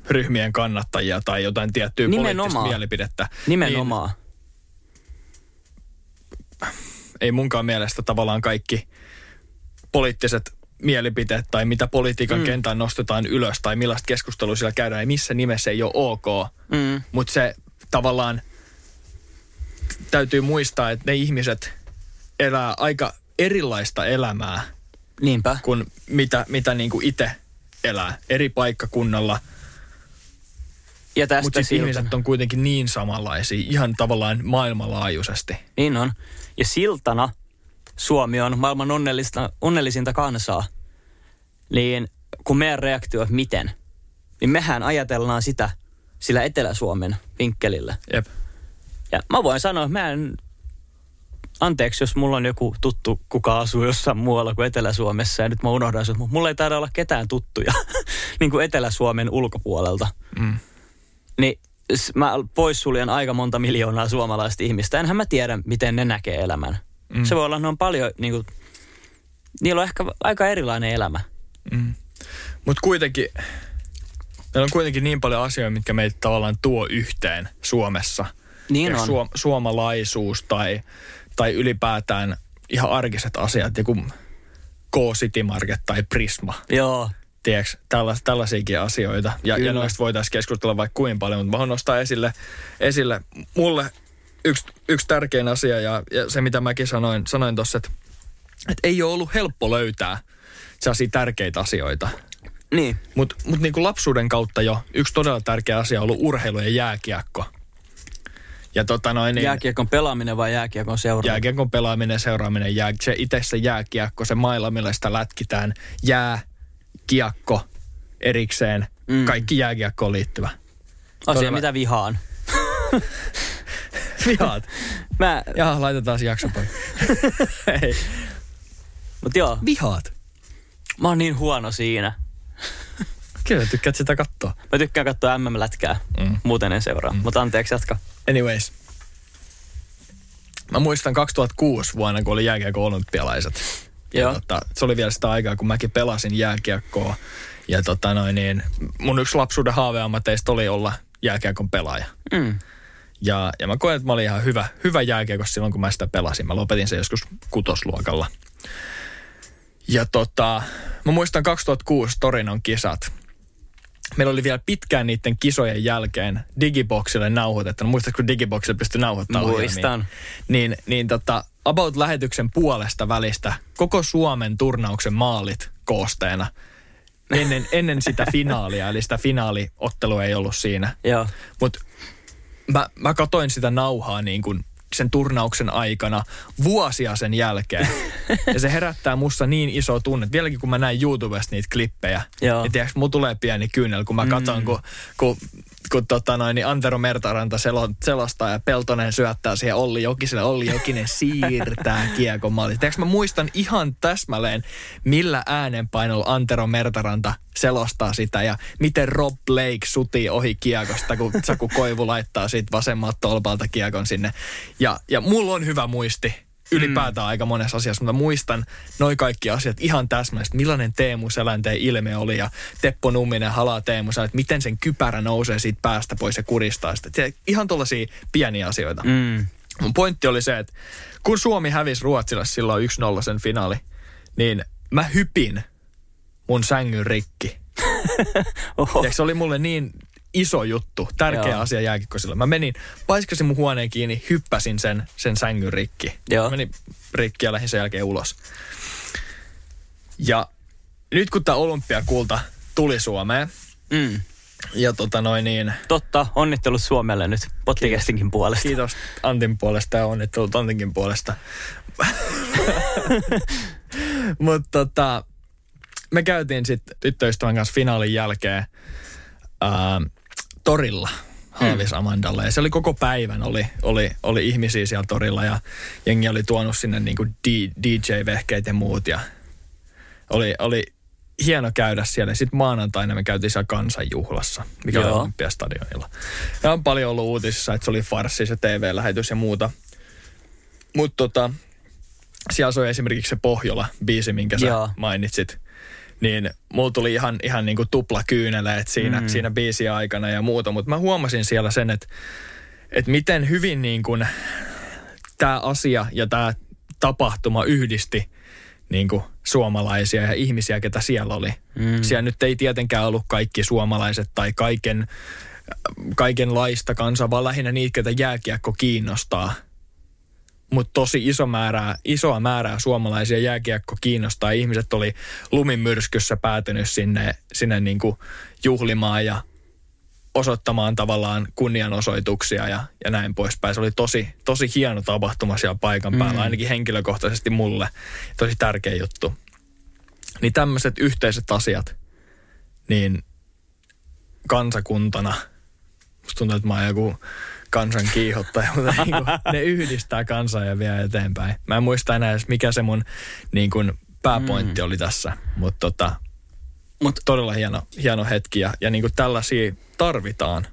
ryhmien kannattajia tai jotain tiettyä poliittista Nimenomaan. mielipidettä. nimenomaan. Niin ei munkaan mielestä tavallaan kaikki poliittiset mielipiteet tai mitä politiikan mm. kentään nostetaan ylös tai millaista keskustelua siellä käydään, ei missä nimessä ei ole ok. Mm. Mutta se tavallaan täytyy muistaa, että ne ihmiset elää aika erilaista elämää Niinpä. kuin mitä, mitä niin kuin itse elää eri paikkakunnalla. Ja tästä Mutta siltana- ihmiset on kuitenkin niin samanlaisia, ihan tavallaan maailmanlaajuisesti. Niin on. Ja siltana Suomi on maailman onnellista, onnellisinta kansaa. Niin kun meidän reaktio on miten, niin mehän ajatellaan sitä sillä Etelä-Suomen vinkkelillä. Jep. Ja mä voin sanoa, että mä en, anteeksi jos mulla on joku tuttu, kuka asuu jossain muualla kuin Etelä-Suomessa ja nyt mä unohdan sen, mutta mulla ei taida olla ketään tuttuja niin kuin Etelä-Suomen ulkopuolelta. Mm. Niin mä poissuljen aika monta miljoonaa suomalaista ihmistä. Enhän mä tiedä, miten ne näkee elämän. Mm. Se voi olla, että ne on paljon, niin kuin, niillä on ehkä aika erilainen elämä. Mutta kuitenkin, meillä on kuitenkin niin paljon asioita, mitkä meitä tavallaan tuo yhteen Suomessa. Niin Ja on. Suom- suomalaisuus tai, tai ylipäätään ihan arkiset asiat, joku K-City Market tai Prisma. Joo. Tiedätkö, tällais, tällaisiakin asioita. Ja, Kyllä. ja noista voitaisiin keskustella vaikka kuinka paljon, mutta mä haluan nostaa esille, esille mulle yksi, yksi tärkein asia ja, ja se, mitä mäkin sanoin, sanoin tuossa, että, että ei ole ollut helppo löytää sellaisia tärkeitä asioita. Niin. Mutta mut niinku lapsuuden kautta jo yksi todella tärkeä asia on ollut urheilu ja jääkiekko. Ja tota noin, niin Jääkiekon pelaaminen vai jääkiekon seuraaminen? jääkiekon pelaaminen, seuraaminen, jää, se itse se jääkiekko, se mailla, millä sitä lätkitään, jää, kiekko erikseen, Mm. kaikki jääkiekkoon liittyvä. Asia, todella- mitä vihaan. Vihaat. Mä, Jaha, laitetaan se jakso pois. Ei. mut joo, Vihaat. mä oon niin huono siinä. Kyllä tykkäät sitä katsoa. Mä tykkään katsoa MM-lätkää, Mm. muuten en seuraa. Mm. Mutta anteeksi, jatka. Anyways. Mä muistan 2006 vuonna, kun oli jääkiekko olympialaiset. Ja Joo. Tota, se oli vielä sitä aikaa, kun mäkin pelasin jääkiekkoa. Ja tota noin, niin, mun yksi lapsuuden haaveammateista oli olla jääkiekon pelaaja. Mm. Ja, ja mä koen, että mä olin ihan hyvä, hyvä jääkiekossa silloin, kun mä sitä pelasin. Mä lopetin sen joskus kutosluokalla. Ja tota, mä muistan 2006 Torinon kisat. Meillä oli vielä pitkään niiden kisojen jälkeen Digiboxille nauhoitettu. No, Muistatko, kun Digiboxille pystyi nauhoittamaan Muistan. ohjelmia? Niin, niin tota, About-lähetyksen puolesta välistä koko Suomen turnauksen maalit koosteena. Ennen, ennen sitä finaalia, eli sitä finaaliottelua ei ollut siinä. Joo. Mutta mä, mä katoin sitä nauhaa niin kuin sen turnauksen aikana vuosia sen jälkeen. ja se herättää musta niin iso tunne. Vieläkin kun mä näin YouTubesta niitä klippejä, Joo. niin tiedätkö, mulla tulee pieni kyynel, kun mä katson, kun, kun kun tota noin, niin Antero Mertaranta selo, selostaa ja Peltonen syöttää siihen Olli Jokiselle. Olli Jokinen siirtää kiekon maaliin. Tiedätkö, mä muistan ihan täsmälleen, millä äänenpainolla Antero Mertaranta selostaa sitä ja miten Rob Blake sutii ohi kiekosta, kun Saku Koivu laittaa siitä vasemmalta tolpalta kiekon sinne. Ja, ja mulla on hyvä muisti ylipäätään mm. aika monessa asiassa, mutta muistan noin kaikki asiat ihan täsmällisesti. Millainen Teemu Selänteen ilme oli ja Teppo Numminen halaa Teemu että miten sen kypärä nousee siitä päästä pois ja kuristaa sitä. Tiedät, Ihan tuollaisia pieniä asioita. Mm. Mm. Mun pointti oli se, että kun Suomi hävisi Ruotsille silloin 1-0 sen finaali, niin mä hypin mun sängyn rikki. Oho. Ja se oli mulle niin iso juttu, tärkeä Joo. asia jääkikkosilla. Mä menin, paiskasin mun huoneen kiinni, hyppäsin sen, sen sängyn rikki. Joo. Menin rikki ja lähdin sen jälkeen ulos. Ja nyt kun tämä olympiakulta tuli Suomeen, Mm. ja tota noin niin, Totta, onnittelut Suomelle nyt pottikestinkin puolesta. kiitos Antin puolesta ja onnittelut Antinkin puolesta. Mutta tota, me käytiin sitten tyttöystävän kanssa finaalin jälkeen ää, torilla Haavis Amandalle. Ja se oli koko päivän, oli, oli, oli ihmisiä siellä torilla ja jengi oli tuonut sinne niinku D- DJ-vehkeet ja muut. Ja oli, oli hieno käydä siellä. Sitten maanantaina me käytiin siellä kansanjuhlassa, mikä oli Joo. Olympiastadionilla. Ja on paljon ollut uutisissa, että se oli farssi se TV-lähetys ja muuta. Mutta tota, siellä soi esimerkiksi se Pohjola-biisi, minkä sä Joo. mainitsit. Niin mulla tuli ihan, ihan niinku tupla kyyneleet siinä, mm. siinä biisin aikana ja muuta. Mutta mä huomasin siellä sen, että, että miten hyvin niin kuin tämä asia ja tämä tapahtuma yhdisti niin kuin suomalaisia ja ihmisiä, ketä siellä oli. Mm. Siellä nyt ei tietenkään ollut kaikki suomalaiset tai kaiken, kaikenlaista kansaa, vaan lähinnä niitä, ketä jääkiekko kiinnostaa. Mutta tosi iso määrää, isoa määrää suomalaisia jääkiekko kiinnostaa. Ihmiset oli lumimyrskyssä päätynyt sinne, sinne niin kuin juhlimaan ja osoittamaan tavallaan kunnianosoituksia ja, ja näin poispäin. Se oli tosi, tosi hieno tapahtuma siellä paikan päällä, mm. ainakin henkilökohtaisesti mulle. Tosi tärkeä juttu. Niin tämmöiset yhteiset asiat, niin kansakuntana, musta tuntuu, että mä oon joku kansan kiihottaja, mutta niin kuin, ne yhdistää kansaa ja vie eteenpäin. Mä en muista enää edes, mikä se mun niin kuin, pääpointti mm. oli tässä, mutta tota, Mut todella hieno, hieno hetki ja, ja niin kuin tällaisia tarvitaan.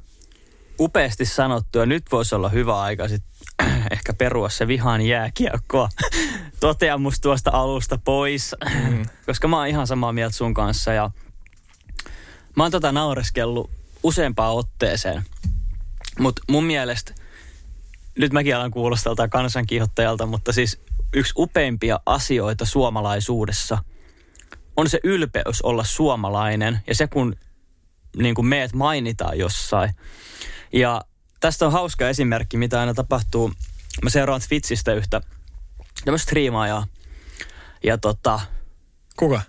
upeasti sanottu ja nyt voisi olla hyvä aika sit ehkä perua se vihaan jääkiekkoa toteamus tuosta alusta pois, mm. koska mä oon ihan samaa mieltä sun kanssa ja mä oon tota naureskellut useampaan otteeseen. Mutta mun mielestä, nyt mäkin alan kuulostaa kansankiihottajalta, mutta siis yksi upeimpia asioita suomalaisuudessa on se ylpeys olla suomalainen ja se kun niin kuin meet mainitaan jossain. Ja tästä on hauska esimerkki, mitä aina tapahtuu. Mä seuraan Twitchistä yhtä tämmöistä striimaajaa. Ja tota, Kuka?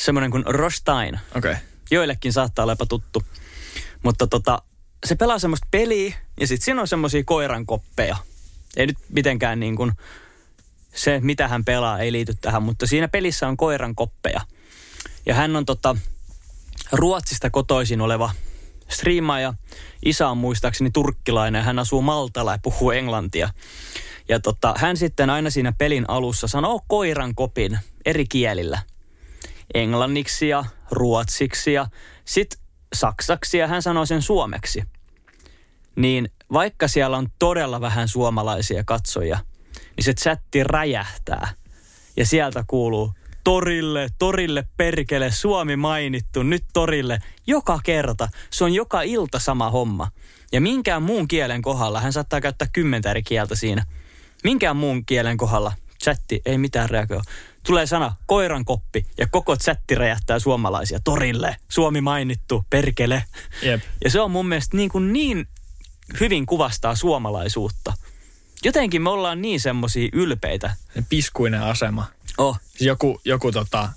semmoinen kuin Rostain. Okei. Okay. Joillekin saattaa olla jopa tuttu. Mutta tota, se pelaa semmoista peliä ja sitten siinä on semmoisia koirankoppeja. Ei nyt mitenkään niin kuin se, mitä hän pelaa, ei liity tähän, mutta siinä pelissä on koirankoppeja. Ja hän on tota, Ruotsista kotoisin oleva striimaaja. Isä on muistaakseni turkkilainen hän asuu Maltalla ja puhuu englantia. Ja tota, hän sitten aina siinä pelin alussa sanoo koiran kopin eri kielillä. Englanniksi ja ruotsiksi ja sitten saksaksi ja hän sanoo sen suomeksi. Niin vaikka siellä on todella vähän suomalaisia katsojia, niin se chatti räjähtää. Ja sieltä kuuluu torille, torille perkele, Suomi mainittu, nyt torille. Joka kerta. Se on joka ilta sama homma. Ja minkään muun kielen kohdalla, hän saattaa käyttää kymmentä eri kieltä siinä. Minkään muun kielen kohdalla, chatti, ei mitään reagoi. Tulee sana koiran koppi ja koko chatti räjähtää suomalaisia. Torille, Suomi mainittu, perkele. Jep. Ja se on mun mielestä niin, kuin niin hyvin kuvastaa suomalaisuutta. Jotenkin me ollaan niin semmosia ylpeitä. Piskuinen asema. Oh, Joku, joku, tota,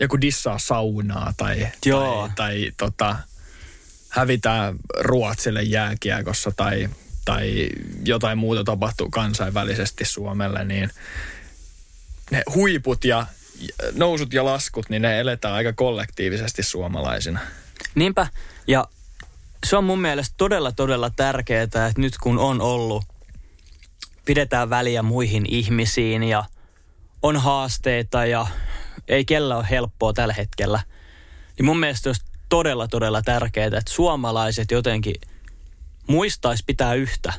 joku dissaa saunaa tai, Joo. tai, tai tota, hävitää Ruotsille jääkiekossa tai, tai jotain muuta tapahtuu kansainvälisesti Suomelle, niin ne huiput ja nousut ja laskut, niin ne eletään aika kollektiivisesti suomalaisina. Niinpä. Ja se on mun mielestä todella, todella tärkeää, että nyt kun on ollut, pidetään väliä muihin ihmisiin ja on haasteita ja ei kellä ole helppoa tällä hetkellä. Niin mun mielestä olisi todella, todella tärkeää, että suomalaiset jotenkin muistais pitää yhtä.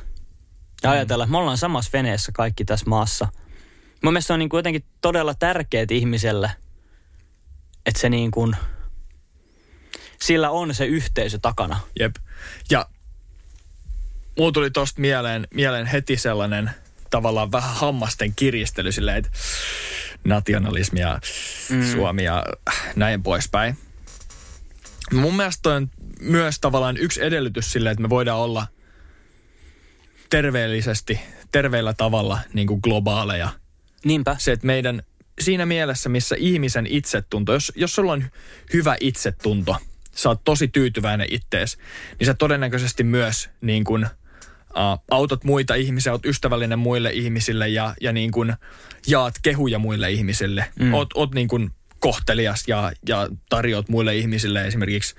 Ja ajatella, että me ollaan samassa veneessä kaikki tässä maassa. Mun mielestä se on niin kuin jotenkin todella tärkeät ihmiselle, että se niin kuin, sillä on se yhteisö takana. Jep. Ja mulla tuli tosta mieleen, mieleen heti sellainen tavallaan vähän hammasten kiristely silleen, että nationalismi ja mm. Suomi ja näin poispäin. Mun mielestä on myös tavallaan yksi edellytys sille, että me voidaan olla terveellisesti, terveellä tavalla niin kuin globaaleja. Niinpä. Se, että meidän siinä mielessä, missä ihmisen itsetunto, jos, jos sulla on hyvä itsetunto, sä oot tosi tyytyväinen ittees, niin sä todennäköisesti myös niin kuin, uh, autot muita ihmisiä, oot ystävällinen muille ihmisille ja, ja niin kuin jaat kehuja muille ihmisille. Mm. Oot, oot niin kuin kohtelias ja, ja tarjoat muille ihmisille esimerkiksi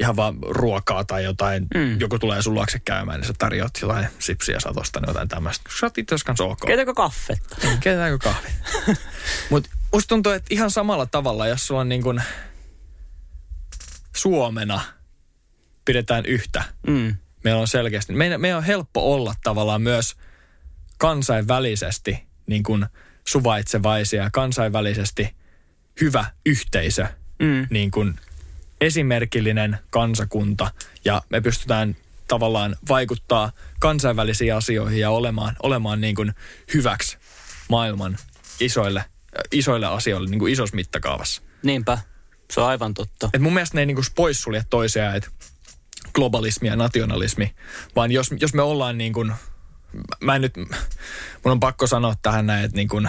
ihan vaan ruokaa tai jotain, mm. joku tulee sun luokse käymään, niin sä tarjoat jotain sipsiä satosta, niin jotain tämmöistä. Sä oot itse asiassa ok. Keitäkö kaffetta? Keitetäänkö kahvi? Mutta musta tuntuu, että ihan samalla tavalla, jos sulla on niin kuin Suomena pidetään yhtä. Mm. Meillä on selkeästi, meidän, meidän on helppo olla tavallaan myös kansainvälisesti niin kuin suvaitsevaisia, kansainvälisesti hyvä yhteisö, mm. niin kuin esimerkillinen kansakunta ja me pystytään tavallaan vaikuttaa kansainvälisiin asioihin ja olemaan, olemaan niin kuin hyväksi maailman isoille, isoille asioille niin kuin isossa mittakaavassa. Niinpä, se on aivan totta. Et mun mielestä ne ei niin kuin poissulje toisiaan, että globalismi ja nationalismi, vaan jos, jos me ollaan niin kuin, mä en nyt, mun on pakko sanoa tähän näin, että niin kuin,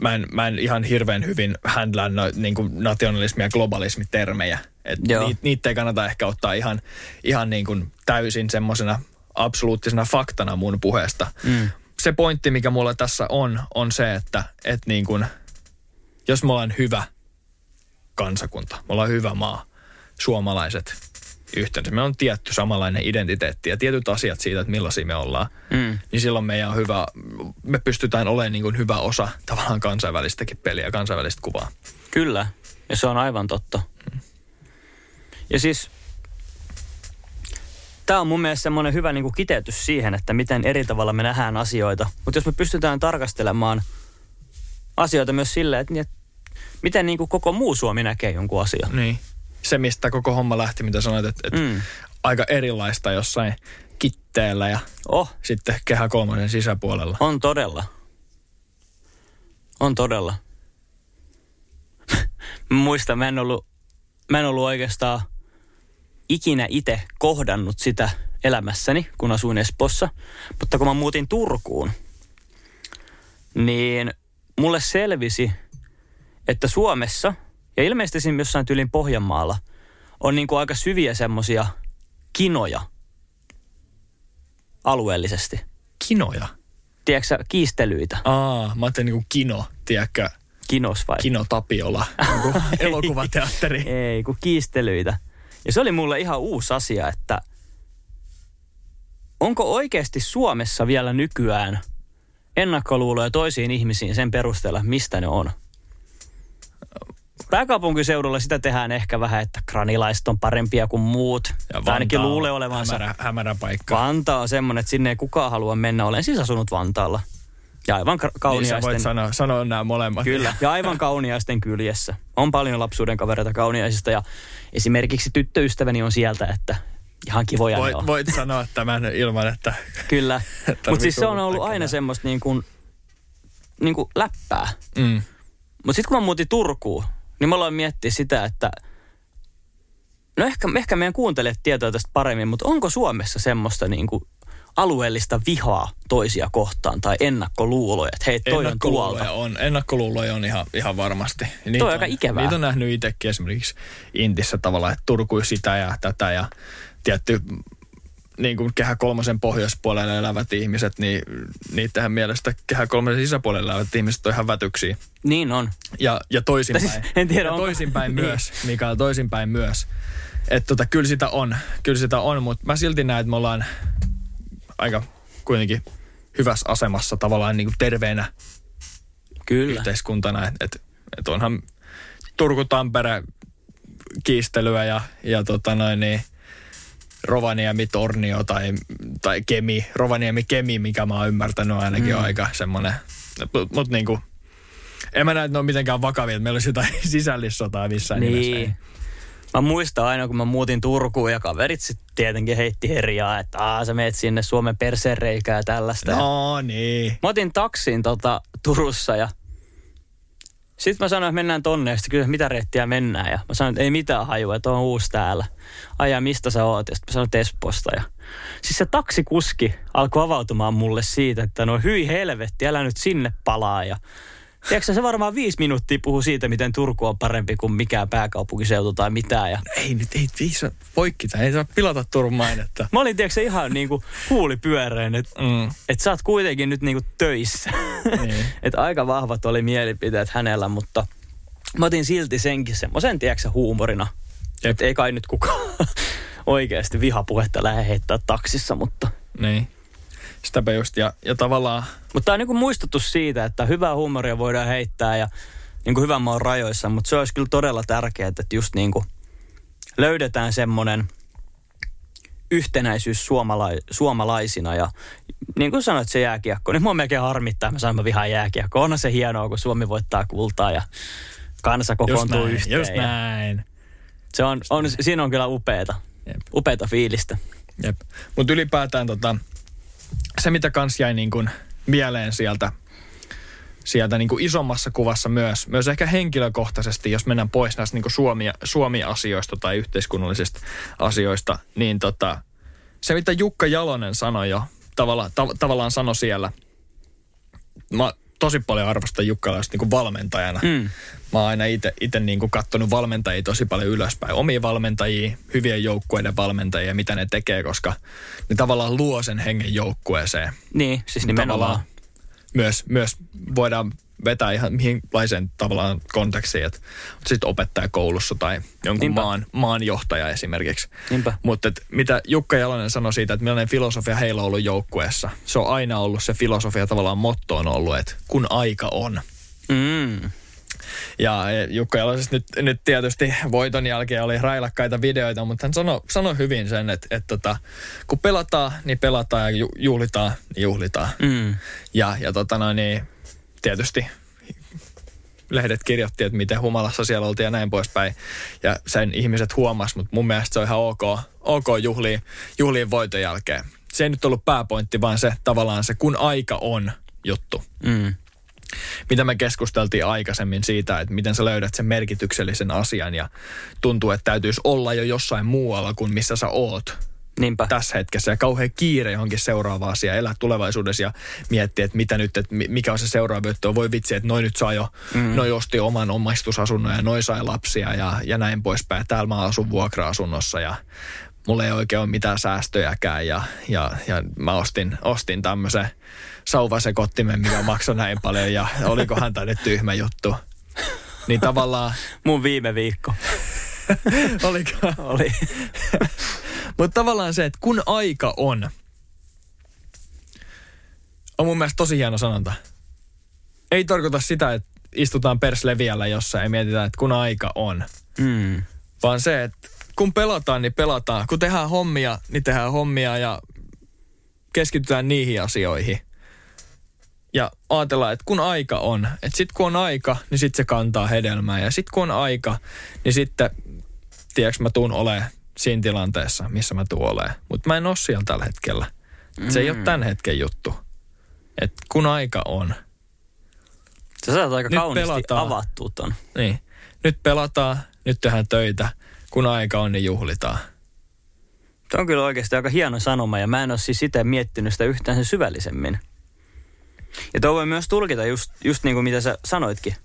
mä en, mä en ihan hirveän hyvin handlaa no, niin kuin nationalismi- ja globalismitermejä. Et niitä, niitä ei kannata ehkä ottaa ihan, ihan niin kuin täysin semmoisena absoluuttisena faktana mun puheesta. Mm. Se pointti, mikä mulla tässä on, on se, että et niin kuin, jos me ollaan hyvä kansakunta, me ollaan hyvä maa, suomalaiset yhteensä. Me on tietty samanlainen identiteetti ja tietyt asiat siitä, että millaisia me ollaan. Mm. Niin silloin meidän on hyvä, me pystytään olemaan niin kuin hyvä osa tavallaan kansainvälistäkin peliä, kansainvälistä kuvaa. Kyllä, ja se on aivan totta. Mm. Ja siis tämä on mun mielestä semmoinen hyvä niin kuin kiteytys siihen, että miten eri tavalla me nähdään asioita. Mutta jos me pystytään tarkastelemaan asioita myös silleen, että, että miten niin kuin koko muu Suomi näkee jonkun asian. Niin se, mistä koko homma lähti, mitä sanoit, että, että mm. aika erilaista jossain kitteellä ja oh. sitten kehä kolmosen sisäpuolella. On todella. On todella. Muista, mä en ollut, mä en ollut oikeastaan ikinä itse kohdannut sitä elämässäni, kun asuin Espossa. Mutta kun mä muutin Turkuun, niin mulle selvisi, että Suomessa ja ilmeisesti siinä jossain tyylin Pohjanmaalla on niin kuin aika syviä semmosia kinoja alueellisesti. Kinoja? Tiedätkö kiistelyitä? Aa, mä ajattelin niin kuin kino, tiedätkö? Kinos vai? Kino Tapiola, niin elokuvateatteri. Ei, kun kiistelyitä. Ja se oli mulle ihan uusi asia, että onko oikeasti Suomessa vielä nykyään ennakkoluuloja toisiin ihmisiin sen perusteella, mistä ne on? Pääkaupunkiseudulla sitä tehdään ehkä vähän, että kranilaiset on parempia kuin muut. Ja tai ainakin luulee olevansa. Hämärä, hämärä paikka. Vantaa on semmoinen, että sinne ei kukaan halua mennä. Olen siis asunut Vantaalla. Ja aivan kauniaisten... Niin voit sanoa, sanoa nämä molemmat. Kyllä, ja aivan kauniaisten kyljessä. On paljon lapsuuden kavereita kauniaisista ja esimerkiksi tyttöystäväni on sieltä, että ihan kivoja voit, on. Voit sanoa tämän ilman, että... Kyllä, mutta siis se on ollut aina semmoista niin kuin, niin kuin läppää. Mm. Mutta sitten kun mä muutin Turkuun, niin mä aloin miettiä sitä, että no ehkä, ehkä meidän kuuntelijat tietää tästä paremmin, mutta onko Suomessa semmoista niin kuin alueellista vihaa toisia kohtaan tai ennakkoluuloja, että hei, toi on tuolta. On, ennakkoluuloja on ihan, ihan varmasti. Niitä toi on aika ikävää. Niitä on nähnyt itsekin esimerkiksi Intissä tavallaan, että Turku sitä ja tätä ja tietty niin kuin kehä kolmosen pohjoispuolella elävät ihmiset, niin niitähän mielestä kehä kolmosen sisäpuolella elävät ihmiset on ihan vätyksiä. Niin on. Ja, ja toisinpäin. Siis, en tiedä, ja toisinpäin niin. myös, Mikael, toisinpäin myös. Että tota, kyllä sitä on, kyllä sitä on, mutta mä silti näen, että me ollaan aika kuitenkin hyvässä asemassa tavallaan niin kuin terveenä kyllä. yhteiskuntana. Että et, et onhan Turku-Tampere kiistelyä ja, ja tota noin niin – Rovaniemi Tornio tai, tai Kemi, Rovaniemi Kemi, mikä mä oon ymmärtänyt ainakin mm. on aika semmoinen, mutta mut niinku, en mä näe, että ne on mitenkään vakavia, että meillä olisi jotain sisällissotaa missään niin. nimessä. Mä muistan aina, kun mä muutin Turkuun ja kaverit sitten tietenkin heitti herjaa, että Aa, sä meet sinne Suomen persereikää ja tällaista. No niin. Mä otin taksin tota, Turussa ja Sitten mä sanoin, että mennään tonne ja kysyin, mitä reittiä mennään. Ja mä sanoin, että ei mitään hajua, että on uusi täällä. Ajaa, mistä sä oot? Ja sitten mä sanoin, että Espoosta. Ja... Siis se taksikuski alkoi avautumaan mulle siitä, että no hyi helvetti, älä nyt sinne palaa. Ja Tiedätkö, se varmaan viisi minuuttia puhuu siitä, miten Turku on parempi kuin mikään pääkaupunkiseutu tai mitään. Ja Ei nyt, ei viisa poikkita, ei saa pilata Turun mainetta. mä olin, tiedätkö, ihan niin kuin huulipyöreän, että Mm. et sä oot kuitenkin nyt niin kuin töissä. Niin. että aika vahvat oli mielipiteet hänellä, mutta mä otin silti senkin semmoisen, tiedätkö, huumorina. Että ei kai nyt kukaan oikeasti vihapuhetta lähde heittää taksissa, mutta... Niin. Sitäpä just, ja, ja tavallaan, Mutta tämä on niin muistutus siitä, että hyvää huumoria voidaan heittää ja niin kuin hyvän maan rajoissa, mutta se olisi kyllä todella tärkeää, että just niin kuin löydetään semmoinen yhtenäisyys suomala- suomalaisina ja niin kuin sanoit se jääkiekko, niin mua melkein harmittaa, mä sanon mä vihaan jääkiekko. Onhan se hienoa, kun Suomi voittaa kultaa ja kansa just kokoontuu näin, yhteen. just näin. Se on, on, siinä on kyllä upeeta, Jep. upeeta fiilistä. Jep. Mutta ylipäätään tota, se, mitä kans jäi niin kuin mieleen sieltä, sieltä niin kuin isommassa kuvassa myös, myös ehkä henkilökohtaisesti, jos mennään pois näistä niin kuin Suomi, Suomi-asioista tai yhteiskunnallisista asioista, niin tota, se, mitä Jukka Jalonen sanoi jo, tavalla, tav, tavallaan sanoi siellä, mä tosi paljon arvostan Jukka Jalosta niin valmentajana. Mm. Mä oon aina itse niin kuin kattonut valmentajia tosi paljon ylöspäin. Omia valmentajia, hyvien joukkueiden valmentajia, mitä ne tekee, koska ne tavallaan luo sen hengen joukkueeseen. Niin, siis nimenomaan. Tavallaan myös, myös voidaan vetää ihan mihinlaiseen tavallaan kontekstiin, että sitten opettaja koulussa tai jonkun Niinpä. maan, maanjohtaja esimerkiksi. Niinpä. Mutta mitä Jukka Jalonen sanoi siitä, että millainen filosofia heillä on ollut joukkueessa. Se on aina ollut se filosofia tavallaan motto on ollut, että kun aika on. Mm. Ja e, Jukka Jalosesta nyt, nyt tietysti voiton jälkeen oli railakkaita videoita, mutta hän sanoi, sanoi hyvin sen, että, että tota, kun pelataan, niin pelataan ja ju- juhlitaan, niin juhlitaan. Mm. Ja, ja tota noin, niin tietysti lehdet kirjoitti, että miten humalassa siellä oltiin ja näin poispäin. Ja sen ihmiset huomas, mutta mun mielestä se on ihan ok, ok juhliin, juhliin voiton jälkeen. Se ei nyt ollut pääpointti, vaan se tavallaan se kun aika on juttu Mm. mitä me keskusteltiin aikaisemmin siitä, että miten sä löydät sen merkityksellisen asian ja tuntuu, että täytyisi olla jo jossain muualla kuin missä sä oot Niinpä. tässä hetkessä ja kauhean kiire johonkin seuraavaan asiaan, elää tulevaisuudessa ja miettiä, että mitä nyt, että mi- mikä on se seuraava juttu. Voi vitsi, että noin nyt saa jo, mm. noi osti oman omistusasunnon ja noi sai lapsia ja, ja näin poispäin. Täällä mä asun vuokra-asunnossa ja mulla ei oikein ole mitään säästöjäkään ja, ja, ja mä ostin, ostin tämmöisen sauvasekottimen, mikä maksoi näin paljon ja olikohan tämä nyt tyhmä juttu. Niin tavallaan, Mun viime viikko oliko? oli. Mutta tavallaan se, että kun aika on, on mun mielestä tosi hieno sanonta. Ei tarkoita sitä, että istutaan persleviällä jossain ja mietitään, että kun aika on. Mm. Vaan se, että kun pelataan, niin pelataan. Kun tehdään hommia, niin tehdään hommia ja keskitytään niihin asioihin. Ja ajatellaan, että kun aika on, että sitten kun on aika, niin sitten se kantaa hedelmää. Ja sitten kun on aika, niin sitten, tiedätkö, mä tuun olemaan siinä tilanteessa, missä mä tuun olemaan. Mutta mä en ole siellä tällä hetkellä. Se ei ole tämän hetken juttu. Että kun aika on, Sä saat aika Nyt kauniisti pelataan. avattua ton. niin nyt pelataan, nyt tehdään töitä. Kun aika on, niin juhlitaan. Tuo on kyllä oikeasti aika hieno sanoma ja mä en ole siis itse miettinyt sitä yhtään sen syvällisemmin. Ja tuo voi myös tulkita just, just niin kuin mitä sä sanoitkin.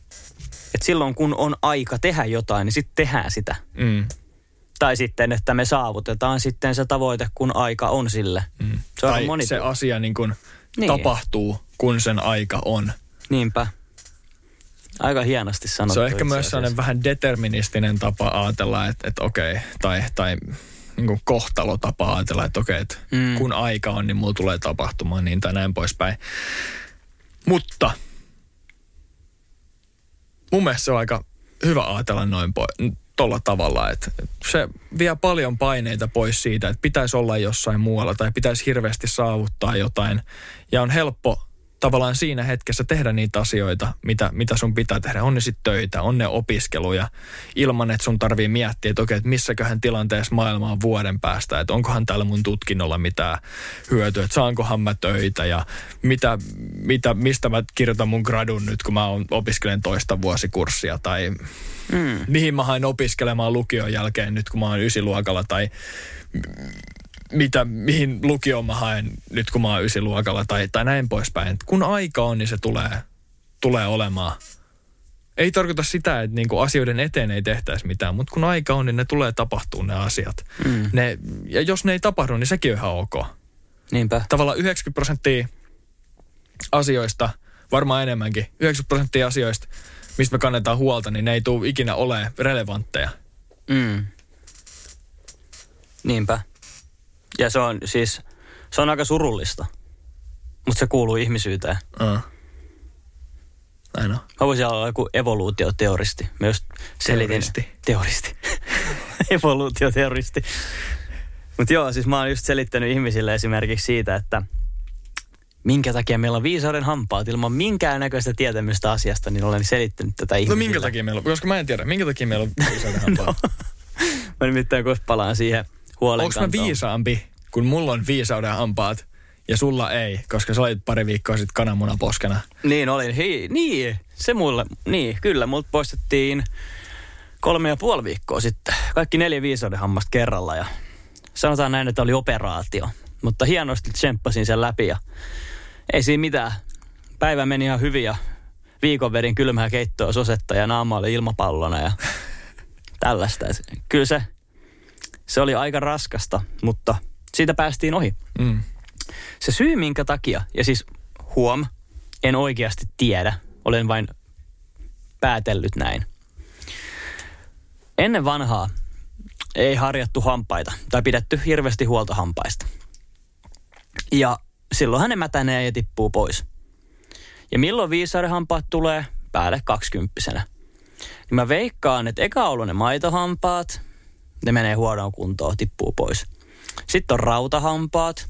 Että silloin kun on aika tehdä jotain, niin sitten tehdään sitä. Mm. Tai sitten, että me saavutetaan sitten se tavoite, kun aika on sille. Mm. Se on tai moni... se asia niin kuin Niin. tapahtuu, kun sen aika on. Niinpä. Aika hienosti sanottu. se on ehkä myös sellainen vähän deterministinen tapa ajatella, että, että okei, tai, tai niin kuin kohtalotapa ajatella, että okei, että Mm. mm. kun aika on, niin mulla tulee tapahtumaan niin tai näin poispäin. Mutta mun mielestä se on aika hyvä ajatella noin po- tolla tavalla, että se vie paljon paineita pois siitä, että pitäisi olla jossain muualla tai pitäisi hirveästi saavuttaa jotain. Ja on helppo tavallaan siinä hetkessä tehdä niitä asioita, mitä, mitä sun pitää tehdä. On ne sitten töitä, on ne opiskeluja, ilman että sun tarvii miettiä, että okei, että missäköhän tilanteessa maailma on vuoden päästä, että onkohan täällä mun tutkinnolla mitään hyötyä, että saankohan mä töitä ja mitä, mitä, mistä mä kirjoitan mun gradun nyt, kun mä opiskelen toista vuosikurssia tai mm. mihin mä hain opiskelemaan lukion jälkeen nyt, kun mä oon ysiluokalla tai mitä, mihin lukioon mä haen nyt, kun mä oon ysiluokalla tai, tai näin poispäin. Kun aika on, niin se tulee, tulee olemaan. Ei tarkoita sitä, että niinku asioiden eteen ei tehtäisi mitään, mutta kun aika on, niin ne tulee tapahtuu ne asiat. Mm. Ne, ja jos ne ei tapahdu, niin sekin on ihan ok. Niinpä. Tavallaan 90 prosenttia asioista, varmaan enemmänkin, 90 prosenttia asioista, mistä me kannetaan huolta, niin ne ei tule ikinä ole relevantteja. Mm. Niinpä. Ja se on siis, se on aika surullista. Mutta se kuuluu ihmisyyteen. Uh. On. Mä voisin olla joku evoluutioteoristi. Mä just selitin. Teoristi. Teoristi. Evoluutioteoristi. Mutta joo, siis mä oon just selittänyt ihmisille esimerkiksi siitä, että minkä takia meillä on viisauden hampaat ilman minkään näköistä tietämystä asiasta, niin olen selittänyt tätä ihmisille. No minkä takia meillä on, koska mä en tiedä, minkä takia meillä on viisauden hampaat? no. mä nimittäin kohta palaan siihen huolen Onko mä viisaampi, kun mulla on viisauden hampaat ja sulla ei, koska sä olit pari viikkoa sitten kananmunaposkena? Niin olin. Hei, niin, se mulle, niin kyllä, multa poistettiin kolme ja puoli viikkoa sitten. Kaikki neljä viisauden hammasta kerralla ja sanotaan näin, että oli operaatio. Mutta hienosti tsemppasin sen läpi ja ei siinä mitään. Päivä meni ihan hyvin ja viikon vedin kylmää keittoa sosetta ja naama oli ilmapallona ja tällaista. Kyllä se, se oli aika raskasta, mutta siitä päästiin ohi. Mm. Se syy, minkä takia, ja siis huom, en oikeasti tiedä, olen vain päätellyt näin. Ennen vanhaa ei harjattu hampaita tai pidetty hirveästi huolta hampaista. Ja silloinhan ne mätänee ja tippuu pois. Ja milloin viisauden hampaat tulee? Päälle kaksikymppisenä. Niin mä veikkaan, että eka ollut ne maitohampaat, ne menee huonoon kuntoon, tippuu pois. Sitten on rautahampaat,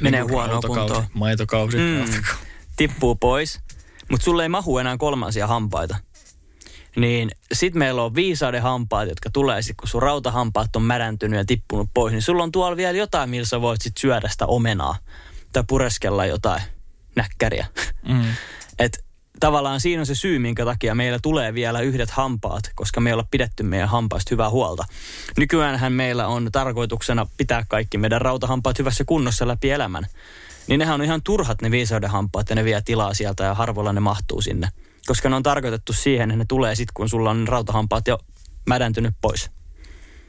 menee Niin huonoon kuntoon. Maitokausi. Mm, tippuu pois, mutta sulle ei mahu enää kolmansia hampaita. Niin sit meillä on viisauden hampaat, jotka tulee sit, kun sun rautahampaat on märäntynyt ja tippunut pois, niin sulla on tuolla vielä jotain, millä sä voit sit syödä sitä omenaa tai pureskella jotain näkkäriä. Mm. Et tavallaan siinä on se syy, minkä takia meillä tulee vielä yhdet hampaat, koska me ei olla pidetty meidän hampaista hyvää huolta. Nykyäänhän meillä on tarkoituksena pitää kaikki meidän rautahampaat hyvässä kunnossa läpi elämän. Niin nehän on ihan turhat ne viisauden hampaat ja ne vie tilaa sieltä ja harvoilla ne mahtuu sinne. Koska ne on tarkoitettu siihen, että ne tulee sitten, kun sulla on rautahampaat jo mädäntynyt pois.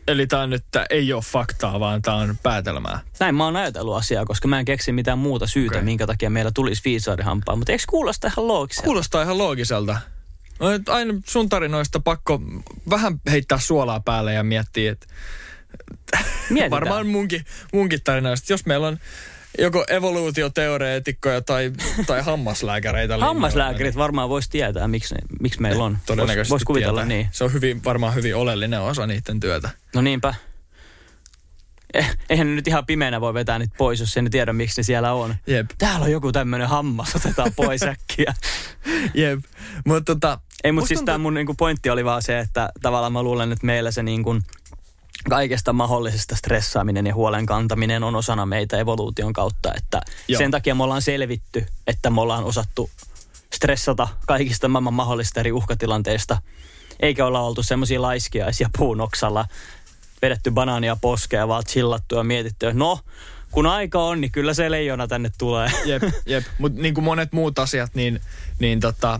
Eli tämä nyt tää ei ole faktaa, vaan tämä on päätelmää. Näin mä oon ajatellut asiaa, koska mä en keksi mitään muuta syytä, okay. minkä takia meillä tulisi viisauden hampaa. Mutta eikö kuulosta ihan loogiselta? Kuulostaa ihan loogiselta. No, aina sun tarinoista pakko vähän heittää suolaa päälle ja miettiä, että Mietitään. varmaan munkin, munkin tarinoista, jos meillä on joko evoluutioteoreetikkoja tai, tai hammaslääkäreitä. Hammaslääkärit varmaan vois tietää, miksi, miksi meillä on. niin Todennäköisesti Vois kuvitella tietää. niin. Se on hyvin, varmaan hyvin oleellinen osa niiden työtä. No niinpä. Eh, eihän ne nyt ihan pimeänä voi vetää niitä pois, jos ei ne tiedä, miksi ne siellä on. Jep, Täällä on joku tämmöinen hammas, otetaan pois äkkiä. jep. Mutta tota, Ei, mutta siis tämä mun niinku pointti oli vaan se, että tavallaan mä luulen, että meillä se niinku kaikesta mahdollisesta stressaaminen ja huolen kantaminen on osana meitä evoluution kautta. Että Joo. sen takia me ollaan selvitty, että me ollaan osattu stressata kaikista maailman mahdollisista eri uhkatilanteista. Eikä olla oltu semmoisia laiskiaisia puun oksalla, vedetty banaania poskea, vaan chillattu ja mietitty, että no, kun aika on, niin kyllä se leijona tänne tulee. Jep, jep. Mutta niin kuin monet muut asiat, niin, niin tota,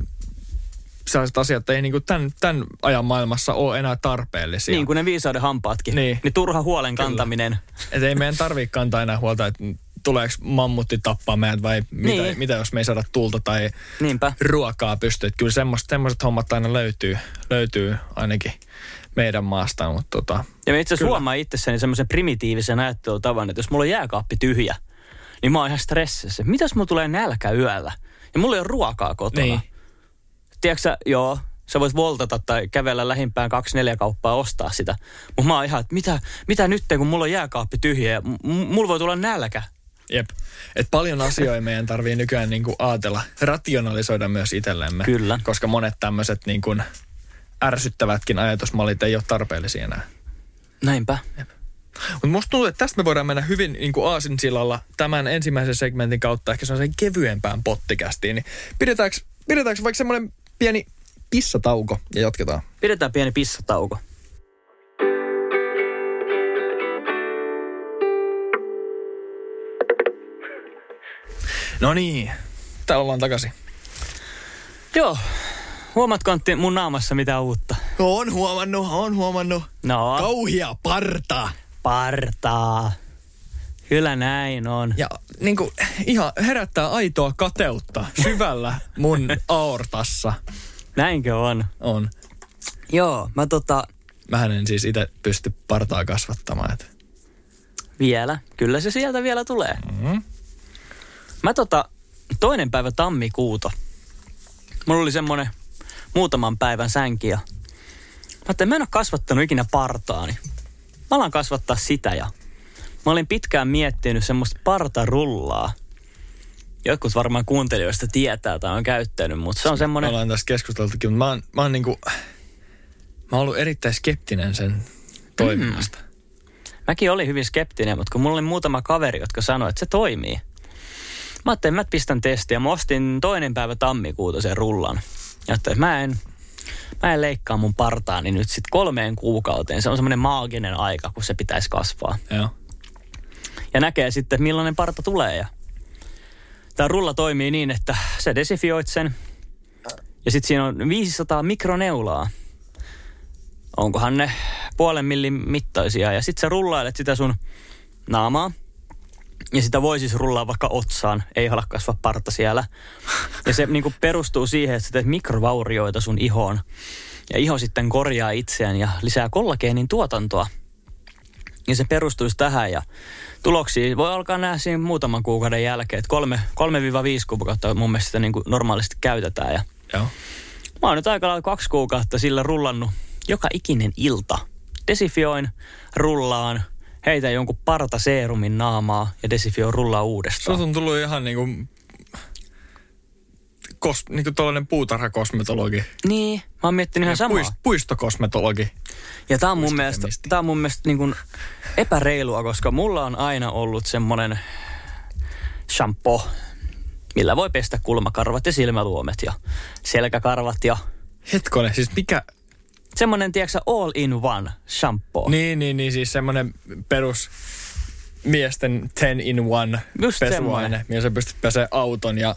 sellaiset asiat ei niin kuin tämän, tämän ajan maailmassa ole enää tarpeellisia. Niin kuin ne viisauden hampaatkin. Niin. niin turha huolen Kyllä. kantaminen. Et ei meidän tarvitse kantaa enää huolta, että tuleeko mammutti tappaa meidät vai mitä, Niin. mitä jos me ei saada tulta tai Niinpä. ruokaa pysty. Et kyllä semmoiset, semmoiset hommat aina löytyy, löytyy ainakin meidän maasta, mutta tota, Ja mä itse asiassa huomaan itsessäni semmoisen primitiivisen ajattelutavan, että jos mulla on jääkaappi tyhjä, niin mä oon ihan stressissä. Mitäs mulla tulee nälkä yöllä? Ja mulla ei ole ruokaa kotona. Niin. Tiedätkö joo, sä voit voltata tai kävellä lähimpään kaksi neljä kauppaa ostaa sitä. Mutta mä oon ihan, että mitä, mitä nyt, kun mulla on jääkaappi tyhjä ja m- mulla voi tulla nälkä. Jep. Et paljon asioita meidän tarvii nykyään niinku ajatella, rationalisoida myös itsellemme. Kyllä. Koska monet tämmöiset niinku ärsyttävätkin ajatusmallit ei ole tarpeellisia enää. Näinpä. Mutta musta tuntuu, että tästä me voidaan mennä hyvin niin kuin aasinsillalla tämän ensimmäisen segmentin kautta ehkä sellaiseen kevyempään pottikästiin. Niin pidetäänkö, pidetäänkö vaikka semmoinen pieni pissatauko ja jatketaan? Pidetään pieni pissatauko. No niin, täällä ollaan takaisin. Joo. Huomaatko Antti mun naamassa mitä uutta? On huomannut, on huomannut. No, Kauhia parta. partaa. Kyllä näin on. Ja niin kuin, ihan herättää aitoa kateutta syvällä mun aortassa. Näinkö on? On. Joo, mä tota, Mähän en siis itse pysty partaa kasvattamaan. Et. vielä. Kyllä se sieltä vielä tulee. Mm-hmm. Mä tota, toinen päivä tammikuuta. Mulla oli semmonen muutaman päivän sänki ja mä ajattelin, mä en ole kasvattanut ikinä partaani. Mä alan kasvattaa sitä ja mä olin pitkään miettinyt semmoista partarullaa. Jotkut varmaan kuuntelijoista tietää tai on käyttänyt, mutta se on Me semmoinen... ollaan tästä keskusteltukin, mutta mä oon, mä oon niinku, mä oon ollut erittäin skeptinen sen toiminnasta. Mm. Mäkin olin hyvin skeptinen, mutta kun mulla oli muutama kaveri, jotka sanoi, että se toimii. Mä ajattelin, mä pistän testiä. Mä ostin toinen päivä tammikuuta sen rullan. Ja että mä en, mä en leikkaa mun partaani nyt sit kolmeen kuukauteen. Se on semmoinen maaginen aika, kun se pitäisi kasvaa. Joo. Ja näkee sitten, millainen parta tulee. Ja tämä rulla toimii niin, että sä desifioit sen. Ja sitten siinä on 500 mikroneulaa. Onkohan ne puolen millin mittaisia. Ja sitten sä rullailet sitä sun naamaa. Ja sitä voi siis rullaa vaikka otsaan, ei halua kasvaa parta siellä. Ja se niin perustuu siihen, että sä teet mikrovaurioita sun ihoon. Ja iho sitten korjaa itseään ja lisää kollageenin tuotantoa. Ja se perustuisi tähän ja tuloksia voi alkaa nähdä siinä muutaman kuukauden jälkeen. Että kolme, 3-5 kuukautta mun mielestä sitä niin kuin normaalisti käytetään. Ja Joo. Mä oon nyt aika lailla kaksi kuukautta sillä rullannut joka ikinen ilta. Desifioin, rullaan, heitä jonkun partaseerumin naamaa ja desifioin rullaa uudestaan. Sulta on tullut ihan niinku, kos, niinku tollainen puutarhakosmetologi. Niin, mä oon miettinyt ihan samaa. Puist, puistokosmetologi. Ja tää on mun mielestä, tää on mun mielestä niin kuin epäreilua, koska mulla on aina ollut semmonen shampoo, millä voi pestä kulmakarvat ja silmäluomet ja selkäkarvat ja Hetkonen, siis mikä... semmonen, tiedätkö all in one shampoo. Niin, niin, niin siis semmoinen perus miesten 10 in one Just pesuaine, semmoinen. millä sä pystyt pesee auton ja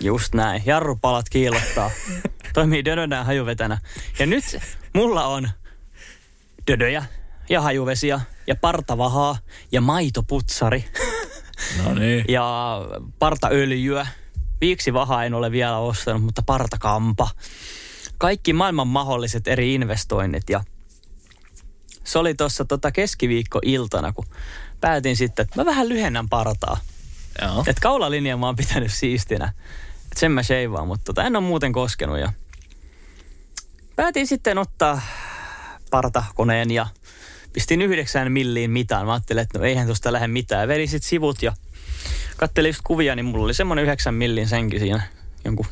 Just näin. Jarrupalat kiillottaa. Toimii dödönä hajuvetänä. Ja nyt mulla on dödöjä ja hajuvesiä ja partavahaa ja maitoputsari No niin. ja partaöljyä. Viiksi vahaa en ole vielä ostanut, mutta partakampa. Kaikki maailman mahdolliset eri investoinnit ja se oli tuossa tota keskiviikkoiltana, kun päätin sitten, että mä vähän lyhennän partaa. Joo. Et kaulalinja mä oon pitänyt siistinä. Et sen mä sheivaan, mutta tota, en ole muuten koskenut. Ja päätin sitten ottaa partakoneen ja pistin yhdeksän milliin mitaan. Mä ajattelin, että no eihän tuosta lähde mitään. Vedin sit sivut ja katselin just kuvia, niin mulla oli semmoinen yhdeksän millin senki siinä jonkun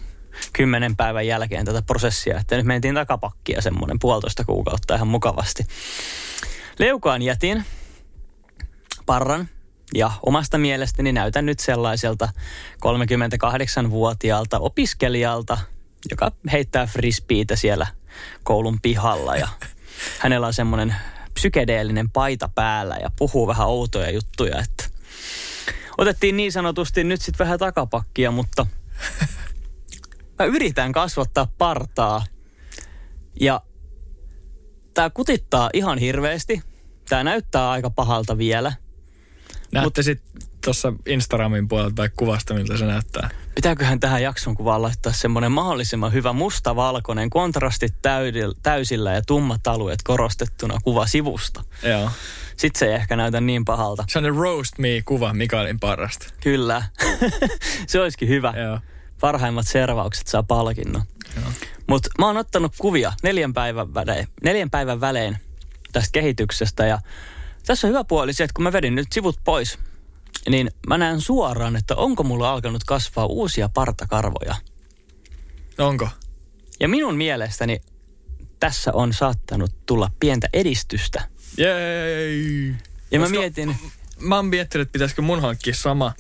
kymmenen päivän jälkeen tätä prosessia. Että nyt mentiin takapakkia semmoinen puolitoista kuukautta ihan mukavasti. Leukaan jätin parran ja omasta mielestäni näytän nyt sellaiselta 38-vuotiaalta opiskelijalta, joka heittää frisbeitä siellä koulun pihalla ja hänellä on semmoinen psykedeellinen paita päällä ja puhuu vähän outoja juttuja, että otettiin niin sanotusti nyt sitten vähän takapakkia, mutta mä yritän kasvattaa partaa ja tämä kutittaa ihan hirveästi. Tämä näyttää aika pahalta vielä. Näette sitten tuossa Instagramin puolelta tai kuvasta, miltä se näyttää. Pitääköhän tähän jakson kuvaan laittaa semmoinen mahdollisimman hyvä mustavalkoinen, kontrastit täydil- täysillä ja tummat alueet korostettuna kuva sivusta. Joo. Sitten se ei ehkä näytä niin pahalta. Se on ne roast me-kuva Mikaelin parasta. Kyllä. se olisikin hyvä. Joo. Parhaimmat servaukset saa palkinnon. Mutta mä oon ottanut kuvia neljän päivän, välein, neljän päivän välein tästä kehityksestä ja tässä on hyvä puoli se, että kun mä vedin nyt sivut pois, niin mä näen suoraan, että onko mulla alkanut kasvaa uusia partakarvoja. Onko? Ja minun mielestäni tässä on saattanut tulla pientä edistystä. Jei! Ja mä Koska- mietin, Mä oon miettinyt, että pitäisikö mun hankkia sama.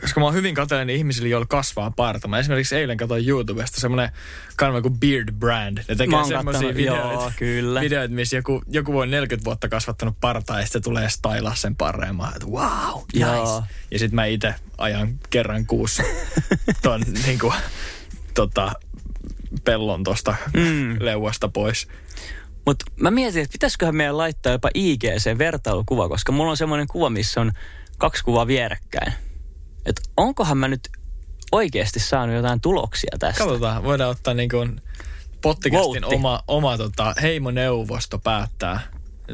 Koska mä oon hyvin kateellinen ihmisille, joilla kasvaa parta. Mä esimerkiksi eilen katsoin YouTubesta semmonen kanava kuin Beard Brand. Ne tekee kattonut, videoita, joo, kyllä. videoita, missä joku, joku voi 40 vuotta kasvattanut partaa ja sitten tulee stylaa sen oon, että wow, Joo. nice. Ja sitten mä itse ajan kerran kuussa ton niinku, tota, pellon tosta mm. leuasta pois. mutta mä mietin, että pitäisiköhän meidän laittaa jopa IGC vertailukuva, koska mulla on semmoinen kuva, missä on kaksi kuvaa vierekkäin. Että onkohan mä nyt oikeasti saanut jotain tuloksia tästä? Katsotaan, voidaan ottaa niin kuin pottikästin Voutti. oma, oma tota, heimoneuvosto päättää.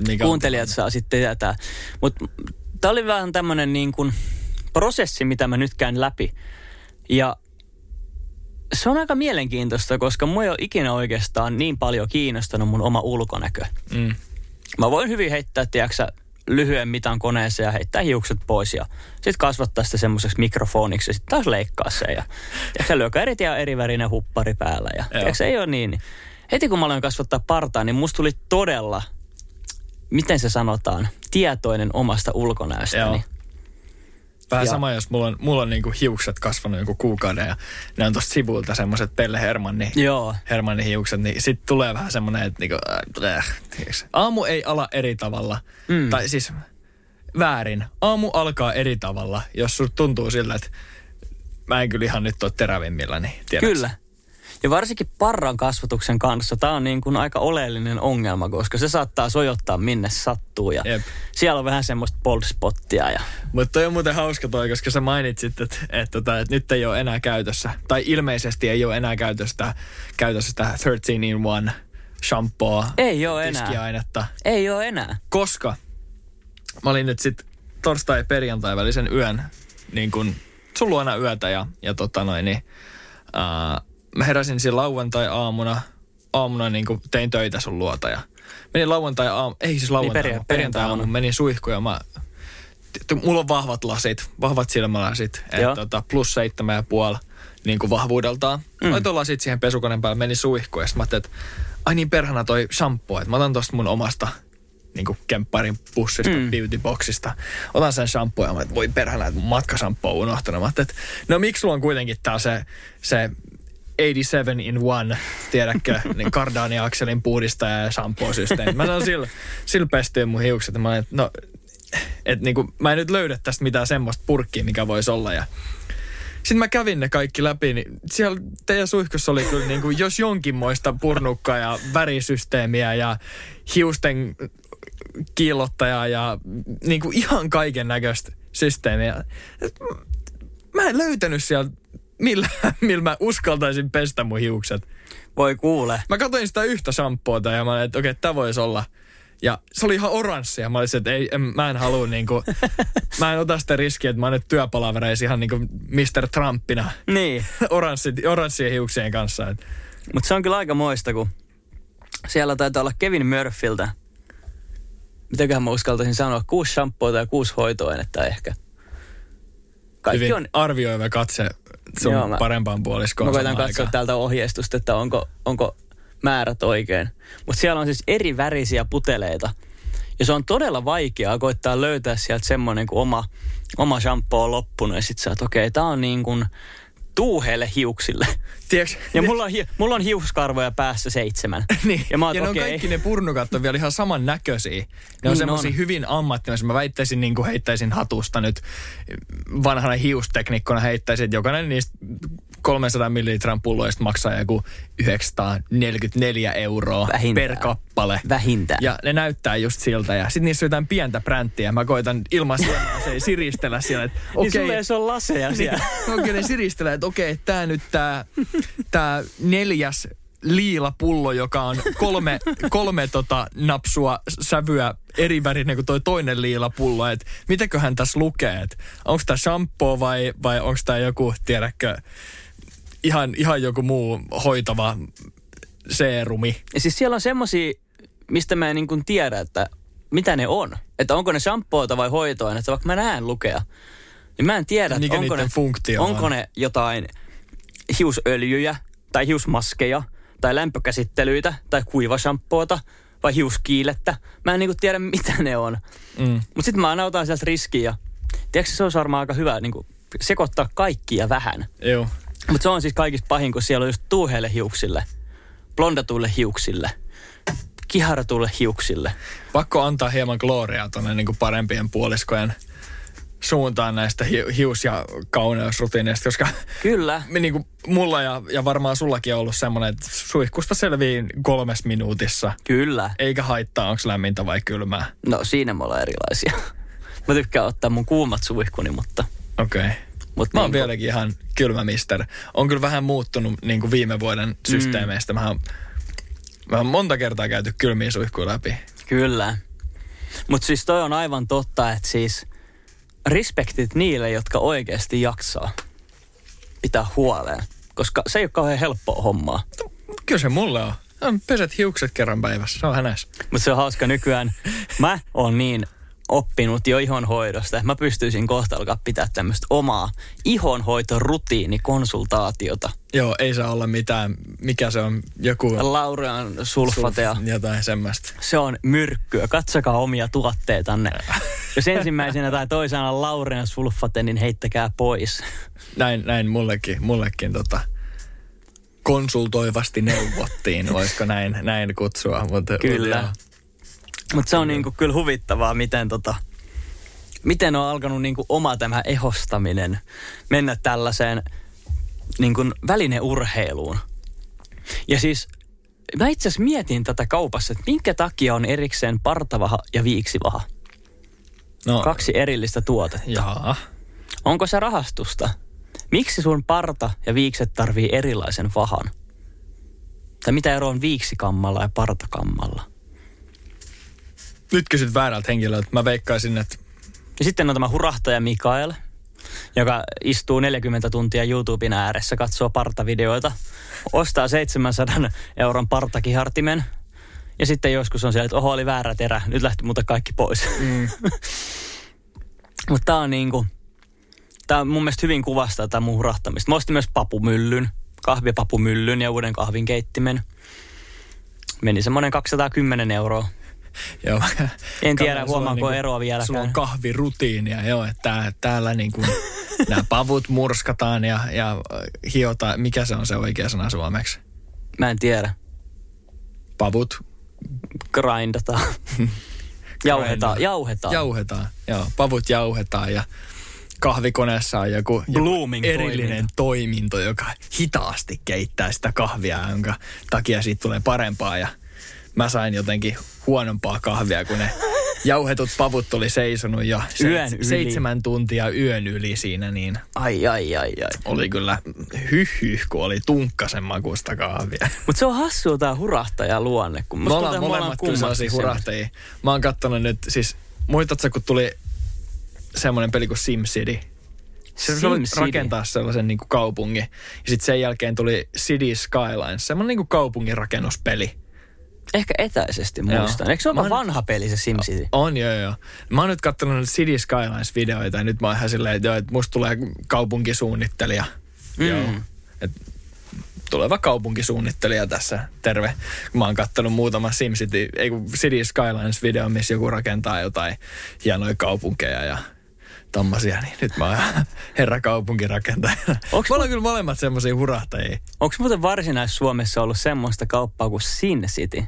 Mikä on- Kuuntelijat saa sitten tietää. Mutta tämä oli vähän tämmöinen niin kuin prosessi, mitä mä nyt käyn läpi. Ja se on aika mielenkiintoista, koska mua ei ole ikinä oikeastaan niin paljon kiinnostanut mun oma ulkonäkö. Mm. Mä voin hyvin heittää, tiedätkö, lyhyen mitan koneeseen ja heittää hiukset pois ja sitten kasvattaa sitä semmoiseksi mikrofoniksi ja sitten taas leikkaa se ja tiedätkö, lyökärit ja eri värinen huppari päällä ja tiedätkö, ei ole niin. niin. Heti kun mä aloin kasvattaa partaa, niin musta tuli todella, miten se sanotaan, tietoinen omasta ulkonäöstäni. Joo. Vähän Ja- sama, jos mulla on, mulla on niinku hiukset kasvanut joku kuukauden ja ne on tosta sivuilta semmoiset Pelle Hermanni, Joo. Hermanni hiukset, niin sit tulee vähän semmoinen, että niinku, äh, aamu ei ala eri tavalla. Mm. Tai siis väärin. Aamu alkaa eri tavalla, jos tuntuu sillä, että mä en kyllä ihan nyt ole terävimmillä, niin tiedätkö? Kyllä. Ja varsinkin parran kasvatuksen kanssa tämä on niin kuin aika oleellinen ongelma, koska se saattaa sojottaa minne sattuu. Ja Jep. siellä on vähän semmoista bold spottia. Ja Mutta toi on muuten hauska toi, koska sä mainitsit, että, että, että, että nyt ei ole enää käytössä, tai ilmeisesti ei ole enää käytössä, käytössä sitä 13 in 1 shampoo, ei ole enää. tiskiainetta, Ei ole enää. koska mä olin nyt sitten torstai- ja perjantai välisen yön, niin kun sun luona yötä ja, ja tota noin, niin ää, mä heräsin siinä lauantai-aamuna, aamuna niin kun tein töitä sun luota ja menin lauantai aamu, ei siis lauantai, Niin, perja- perjantai aamu, menin suihkuun ja mä, mulla on vahvat lasit, vahvat silmälasit, et, tota, plus seitsemän ja puoli niin kuin vahvuudeltaan. Mm. Laitoin lasit siihen pesukoneen päälle, menin suihkuun ja sitten mä ajattelin, että ai niin perhana toi shampoo, että mä otan tosta mun omasta niin kuin kempparin pussista, mm. beautyboxista. Otan sen shampoo ja mä että voi perhana, että mun matkashampoo on unohtanut. Mä että no miksi sulla on kuitenkin tää se, se 87 in one, tiedätkö, niin Cardani-akselin puhdistaja ja shampoo-systeemi. Mä saan sillä, sillä pestyä mun hiukset. Mä olin, että no, et niinku, mä en nyt löydä tästä mitään semmoista purkkia, mikä voisi olla. Ja sitten mä kävin ne kaikki läpi, niin siellä teidän suihkussa oli kyllä niinku, jos jonkinmoista purnukkaa ja värisysteemiä ja hiusten kiillottajaa ja niinku ihan kaiken näköistä systeemiä. Mä en löytänyt siellä, millä, millä mä uskaltaisin pestä mun hiukset. Voi kuule. Mä katsoin sitä yhtä shampoota ja mä olin, että okei, okay, tää voisi olla. Ja se oli ihan oranssia. Mä olisin, että ei, en, mä en halua niinku, mä en ota sitä riskiä, että mä oon nyt työpalavereissa ihan niinku Mr. Trumpina Niin. oranssit, oranssien hiuksien kanssa. Mutta se on kyllä aika moista, kun siellä taitaa olla Kevin Murphyltä. Mitäköhän mä uskaltaisin sanoa? Kuusi shampoota ja kuusi hoitoainetta ehkä. Kaikki hyvin on... arvioiva katse sun Joo, mä- parempaan puoliskoon. Mä koitan katsoa täältä ohjeistusta, että onko, onko määrät oikein. Mutta siellä on siis eri värisiä puteleita. Ja se on todella vaikeaa koittaa löytää sieltä semmoinen, kun oma, oma shampoo on loppunut. Ja sit sä oot, okei, okay, tää on niin kuin tuuheille hiuksille. Tiedätkö, Ja mulla on, hi- mulla on hiuskarvoja päässä seitsemän. niin. Ja mä oon, ja ne on okei. kaikki ne purnukat on vielä ihan saman näköisiä. Ne on Niin semmoisia on. hyvin ammattimaisia. Mä väittäisin, niin kuin heittäisin hatusta nyt vanhana hiusteknikkona heittäisin, että jokainen niistä 300 millilitran pulloista maksaa joku 944 euroa Vähintään. per kappale. Vähintään. Ja ne näyttää just siltä. Ja sitten niissä on jotain pientä bränttiä. Mä koitan ilman se siristellä siellä, että Niin okei. sulle se on laseja siellä. Niin, oikein ne siristelee, että okei, tää nyt tää, tää neljäs liila pullo, joka on kolme, kolme tota napsua sävyä eri värinen kuin toi toinen liila pullo. Et mitäköhän tässä lukee? Onko tämä shampoo vai, vai onko tämä joku, tiedätkö, ihan, ihan joku muu hoitava seerumi? Ja siis siellä on semmosia, mistä mä en niin kuin tiedä, että mitä ne on. Että onko ne shampoota vai hoitoainetta, vaikka mä näen lukea. Niin mä en tiedä, että onko ne, funktio onko on? ne jotain hiusöljyjä tai hiusmaskeja tai lämpökäsittelyitä tai kuivashampoota vai hiuskiilettä. Mä en niinku tiedä, mitä ne on. Mm. Mutta sitten mä aina otan sieltä riskiä. Tiedätkö, se olisi varmaan aika hyvä niinku, sekoittaa kaikkia vähän. Joo. Mutta se on siis kaikista pahin, kun siellä on just tuuheille hiuksille, blondatuille hiuksille, kiharatuille hiuksille. Pakko antaa hieman gloriaa tuonne niin parempien puoliskojen suuntaan näistä hi- hius- ja kauneusrutiineista, koska Kyllä. me niin kuin mulla ja, ja varmaan sullakin on ollut semmoinen, että suihkusta selviin kolmes minuutissa. Kyllä. Eikä haittaa, onko lämmintä vai kylmää. No siinä me ollaan erilaisia. Mä tykkään ottaa mun kuumat suihkuni, mutta... Okei. Okay. Mutta Mä oon niinku- vieläkin ihan kylmä mister. On kyllä vähän muuttunut niin kuin viime vuoden systeemeistä. Mä oon, mä oon monta kertaa käyty kylmiä suihkuja läpi. Kyllä. Mutta siis toi on aivan totta, että siis respektit niille, jotka oikeasti jaksaa pitää huoleen. Koska se ei ole kauhean helppoa hommaa. Kyllä se mulle on. Peset hiukset kerran päivässä, se on hänessä. Mutta se on hauska nykyään. Mä oon niin oppinut jo ihonhoidosta, mä pystyisin kohta alkaa pitää tämmöistä omaa ihonhoitorutiinikonsultaatiota. Joo, ei saa olla mitään, mikä se on, joku Laurean sulfatea. sulf- jotain semmoista. Se on myrkkyä. Katsokaa omia tuotteitanne. Jos ensimmäisenä tai toisena Laurean sulfate, niin heittäkää pois. Näin, näin mullekin, mullekin tota, konsultoivasti neuvottiin, voisiko näin, näin kutsua. Mutta, Kyllä. Mutta, Mutta se on niinku kyllä huvittavaa, miten tota, miten on alkanut niinku oma tämä ehostaminen mennä tällaiseen niinku välineurheiluun. Ja siis mä itse asiassa mietin tätä kaupassa, että minkä takia on erikseen partavaha ja viiksivaha. no, Kaksi erillistä tuotetta. Jaa. Onko se rahastusta? Miksi sun parta ja viikset tarvii erilaisen vahan? Tai mitä ero on viiksikammalla ja partakammalla? Nyt kysyt väärältä henkilöltä. Mä veikkaisin, että Ja sitten on tämä hurahtaja Mikael, joka istuu 40 tuntia YouTuben ääressä, katsoo partavideoita, ostaa 700 euron partakihartimen ja sitten joskus on siellä, että oho, oli väärä terä, nyt lähti muuten kaikki pois. Mm. Mutta tämä on niinku, tämä mun mielestä hyvin kuvastaa tätä mun hurahtamista. Mä ostin myös papumyllyn, kahvipapumyllyn ja uuden kahvinkeittimen. Meni semmoinen 210 euroa. Joo. En tiedä, huomaanko eroa vieläkään. Sulla on kahvirutiinia, joo, että tää, täällä niinku nämä pavut murskataan ja, ja äh, hiotaan. Mikä se on se oikea sana suomeksi? Mä en tiedä. Pavut grindataan. jauhetaan, jauhetaan. jauhetaan. Joo, pavut jauhetaan ja kahvikoneessa on joku, joku Blooming erillinen toiminto, joka hitaasti keittää sitä kahvia, jonka takia siitä tulee parempaa. Ja mä sain jotenkin huonompaa kahvia, kun ne jauhetut pavut oli seisonut jo Yön yli. seitsemän tuntia yön yli siinä, niin Ai, ai, ai, ai. oli kyllä hyh kun oli tunkkasen makusta kahvia. Mutta se on hassua tää hurahtaja luonne. Kun Me ollaan molemmat kyllä sellaisia hurahtajia. Mä oon kattonut nyt, siis muistatko kun tuli semmoinen peli kuin SimCity? Se, se oli rakentaa sellaisen niin kuin kaupungin. Ja sitten sen jälkeen tuli City Skylines, semmoinen niin kuin kaupungin rakennuspeli. Ehkä etäisesti Joo. muistan. Eikö se ole oon- vanha peli se SimCity? On joo joo. Mä oon nyt katsonut nyt City Skylines-videoita ja nyt mä oon ihan silleen, että, joo, että musta tulee kaupunkisuunnittelija. Mm. Joo. Et tuleva kaupunkisuunnittelija tässä. Terve. Mä oon kattonut muutama SimCity, ei kun City Skylines-video, missä joku rakentaa jotain hienoja kaupunkeja ja tommosia, niin nyt mä oon herra kaupunkirakentajana. Onks me ollaan kyllä molemmat semmosia hurahtajia. Onko muuten varsinais-Suomessa ollut semmoista kauppaa kuin Sin City?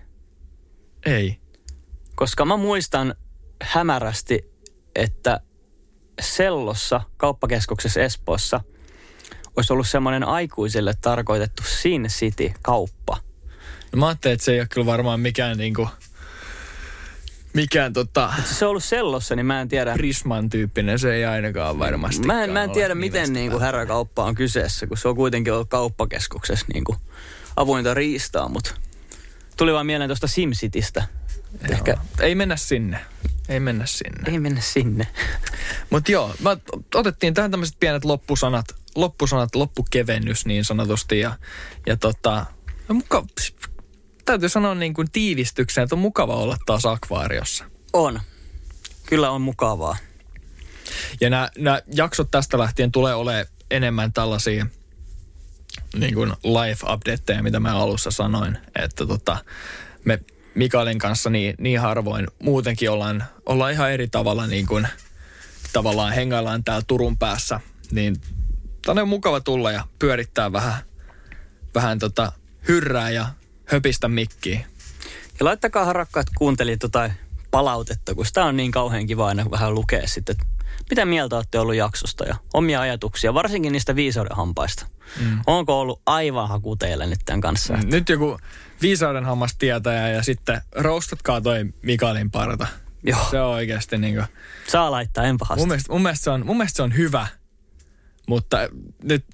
Ei. Koska mä muistan hämärästi, että Sellossa, kauppakeskuksessa Espoossa, olisi ollut semmoinen aikuisille tarkoitettu Sin City-kauppa. No mä ajattelin, että se ei ole kyllä varmaan mikään niinku, mikään tota, Se on ollut Sellossa, niin mä en tiedä. Prisman tyyppinen, se ei ainakaan varmasti. Mä en, mä en tiedä, miten niin kuin herrakauppa on kyseessä, kun se on kuitenkin ollut kauppakeskuksessa niin kuin avointa riistaa, mutta tuli vaan mieleen tuosta SimCitystä. Ehkä Ei mennä sinne. Ei mennä sinne. ei mennä sinne. Mutta joo, mä otettiin tähän tämmöiset pienet loppusanat, loppusanat, loppukevennys niin sanotusti. Ja, ja tota, muka, täytyy sanoa niin kuin tiivistykseen, että on mukava olla taas akvaariossa. On. Kyllä on mukavaa. Ja nämä jaksot tästä lähtien tulee olemaan enemmän tällaisia niin kuin life updateja, mitä mä alussa sanoin. Että tota, me Mikaelin kanssa niin, niin harvoin muutenkin ollaan, ollaan ihan eri tavalla niin kuin, tavallaan hengaillaan täällä Turun päässä. Niin tänne on mukava tulla ja pyörittää vähän, vähän tota, hyrrää ja höpistä mikkiä. Ja laittakaa rakkaat kuuntelijat jotain palautetta, kun sitä on niin kauhean kiva aina vähän lukea sitten, että mitä mieltä olette ollut jaksosta ja omia ajatuksia, varsinkin niistä viisauden hampaista. Mm. Onko ollut aivan haku teille nyt tämän kanssa? Mm, nyt joku viisauden hammas tietäjä ja sitten roustatkaa toi Mikaelin parta. Joo. Se on oikeasti niin kuin, Saa laittaa, en pahasta. mun, mielestä, mun, mielestä se on, mun mielestä se on hyvä, mutta nyt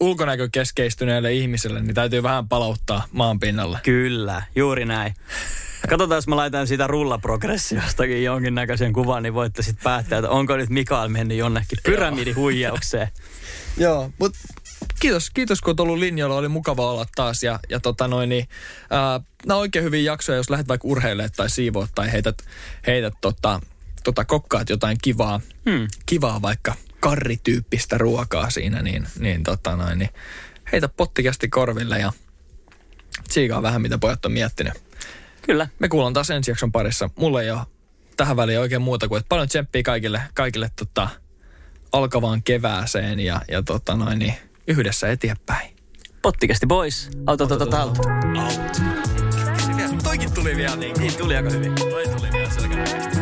ulkonäkö keskeistyneelle ihmiselle, niin täytyy vähän palauttaa maan pinnalle. Kyllä, juuri näin. Katsotaan, jos mä laitan siitä rullaprogressiostakin jonkinnäköisen kuvan, niin voitte sitten päättää, että onko nyt Mikael mennyt jonnekin pyramidihuijaukseen. Joo, mutta kiitos, kiitos kun olet ollut linjoilla, oli mukava olla taas ja, ja tota noin, niin, ää, nämä on oikein hyviä jaksoja, jos lähdet vaikka urheilemaan tai siivoat tai heität, heität tota, tota kokkaat jotain kivaa, Hmm. kivaa vaikka karrityyppistä ruokaa siinä, niin, niin, tota noin, niin heitä pottikästi korville ja tsiikaa vähän, mitä pojat on miettinyt. Kyllä. Me kuullaan taas ensi jakson parissa. Mulla ei ole tähän väliin oikein muuta kuin, että paljon tsemppiä kaikille, kaikille tota, alkavaan kevääseen ja, ja tota noin, niin yhdessä eteenpäin. Pottikästi boys. Auto tota talto. Toikin tuli vielä niin Niin tuli aika hyvin. Toi tuli vielä selkänäköisesti.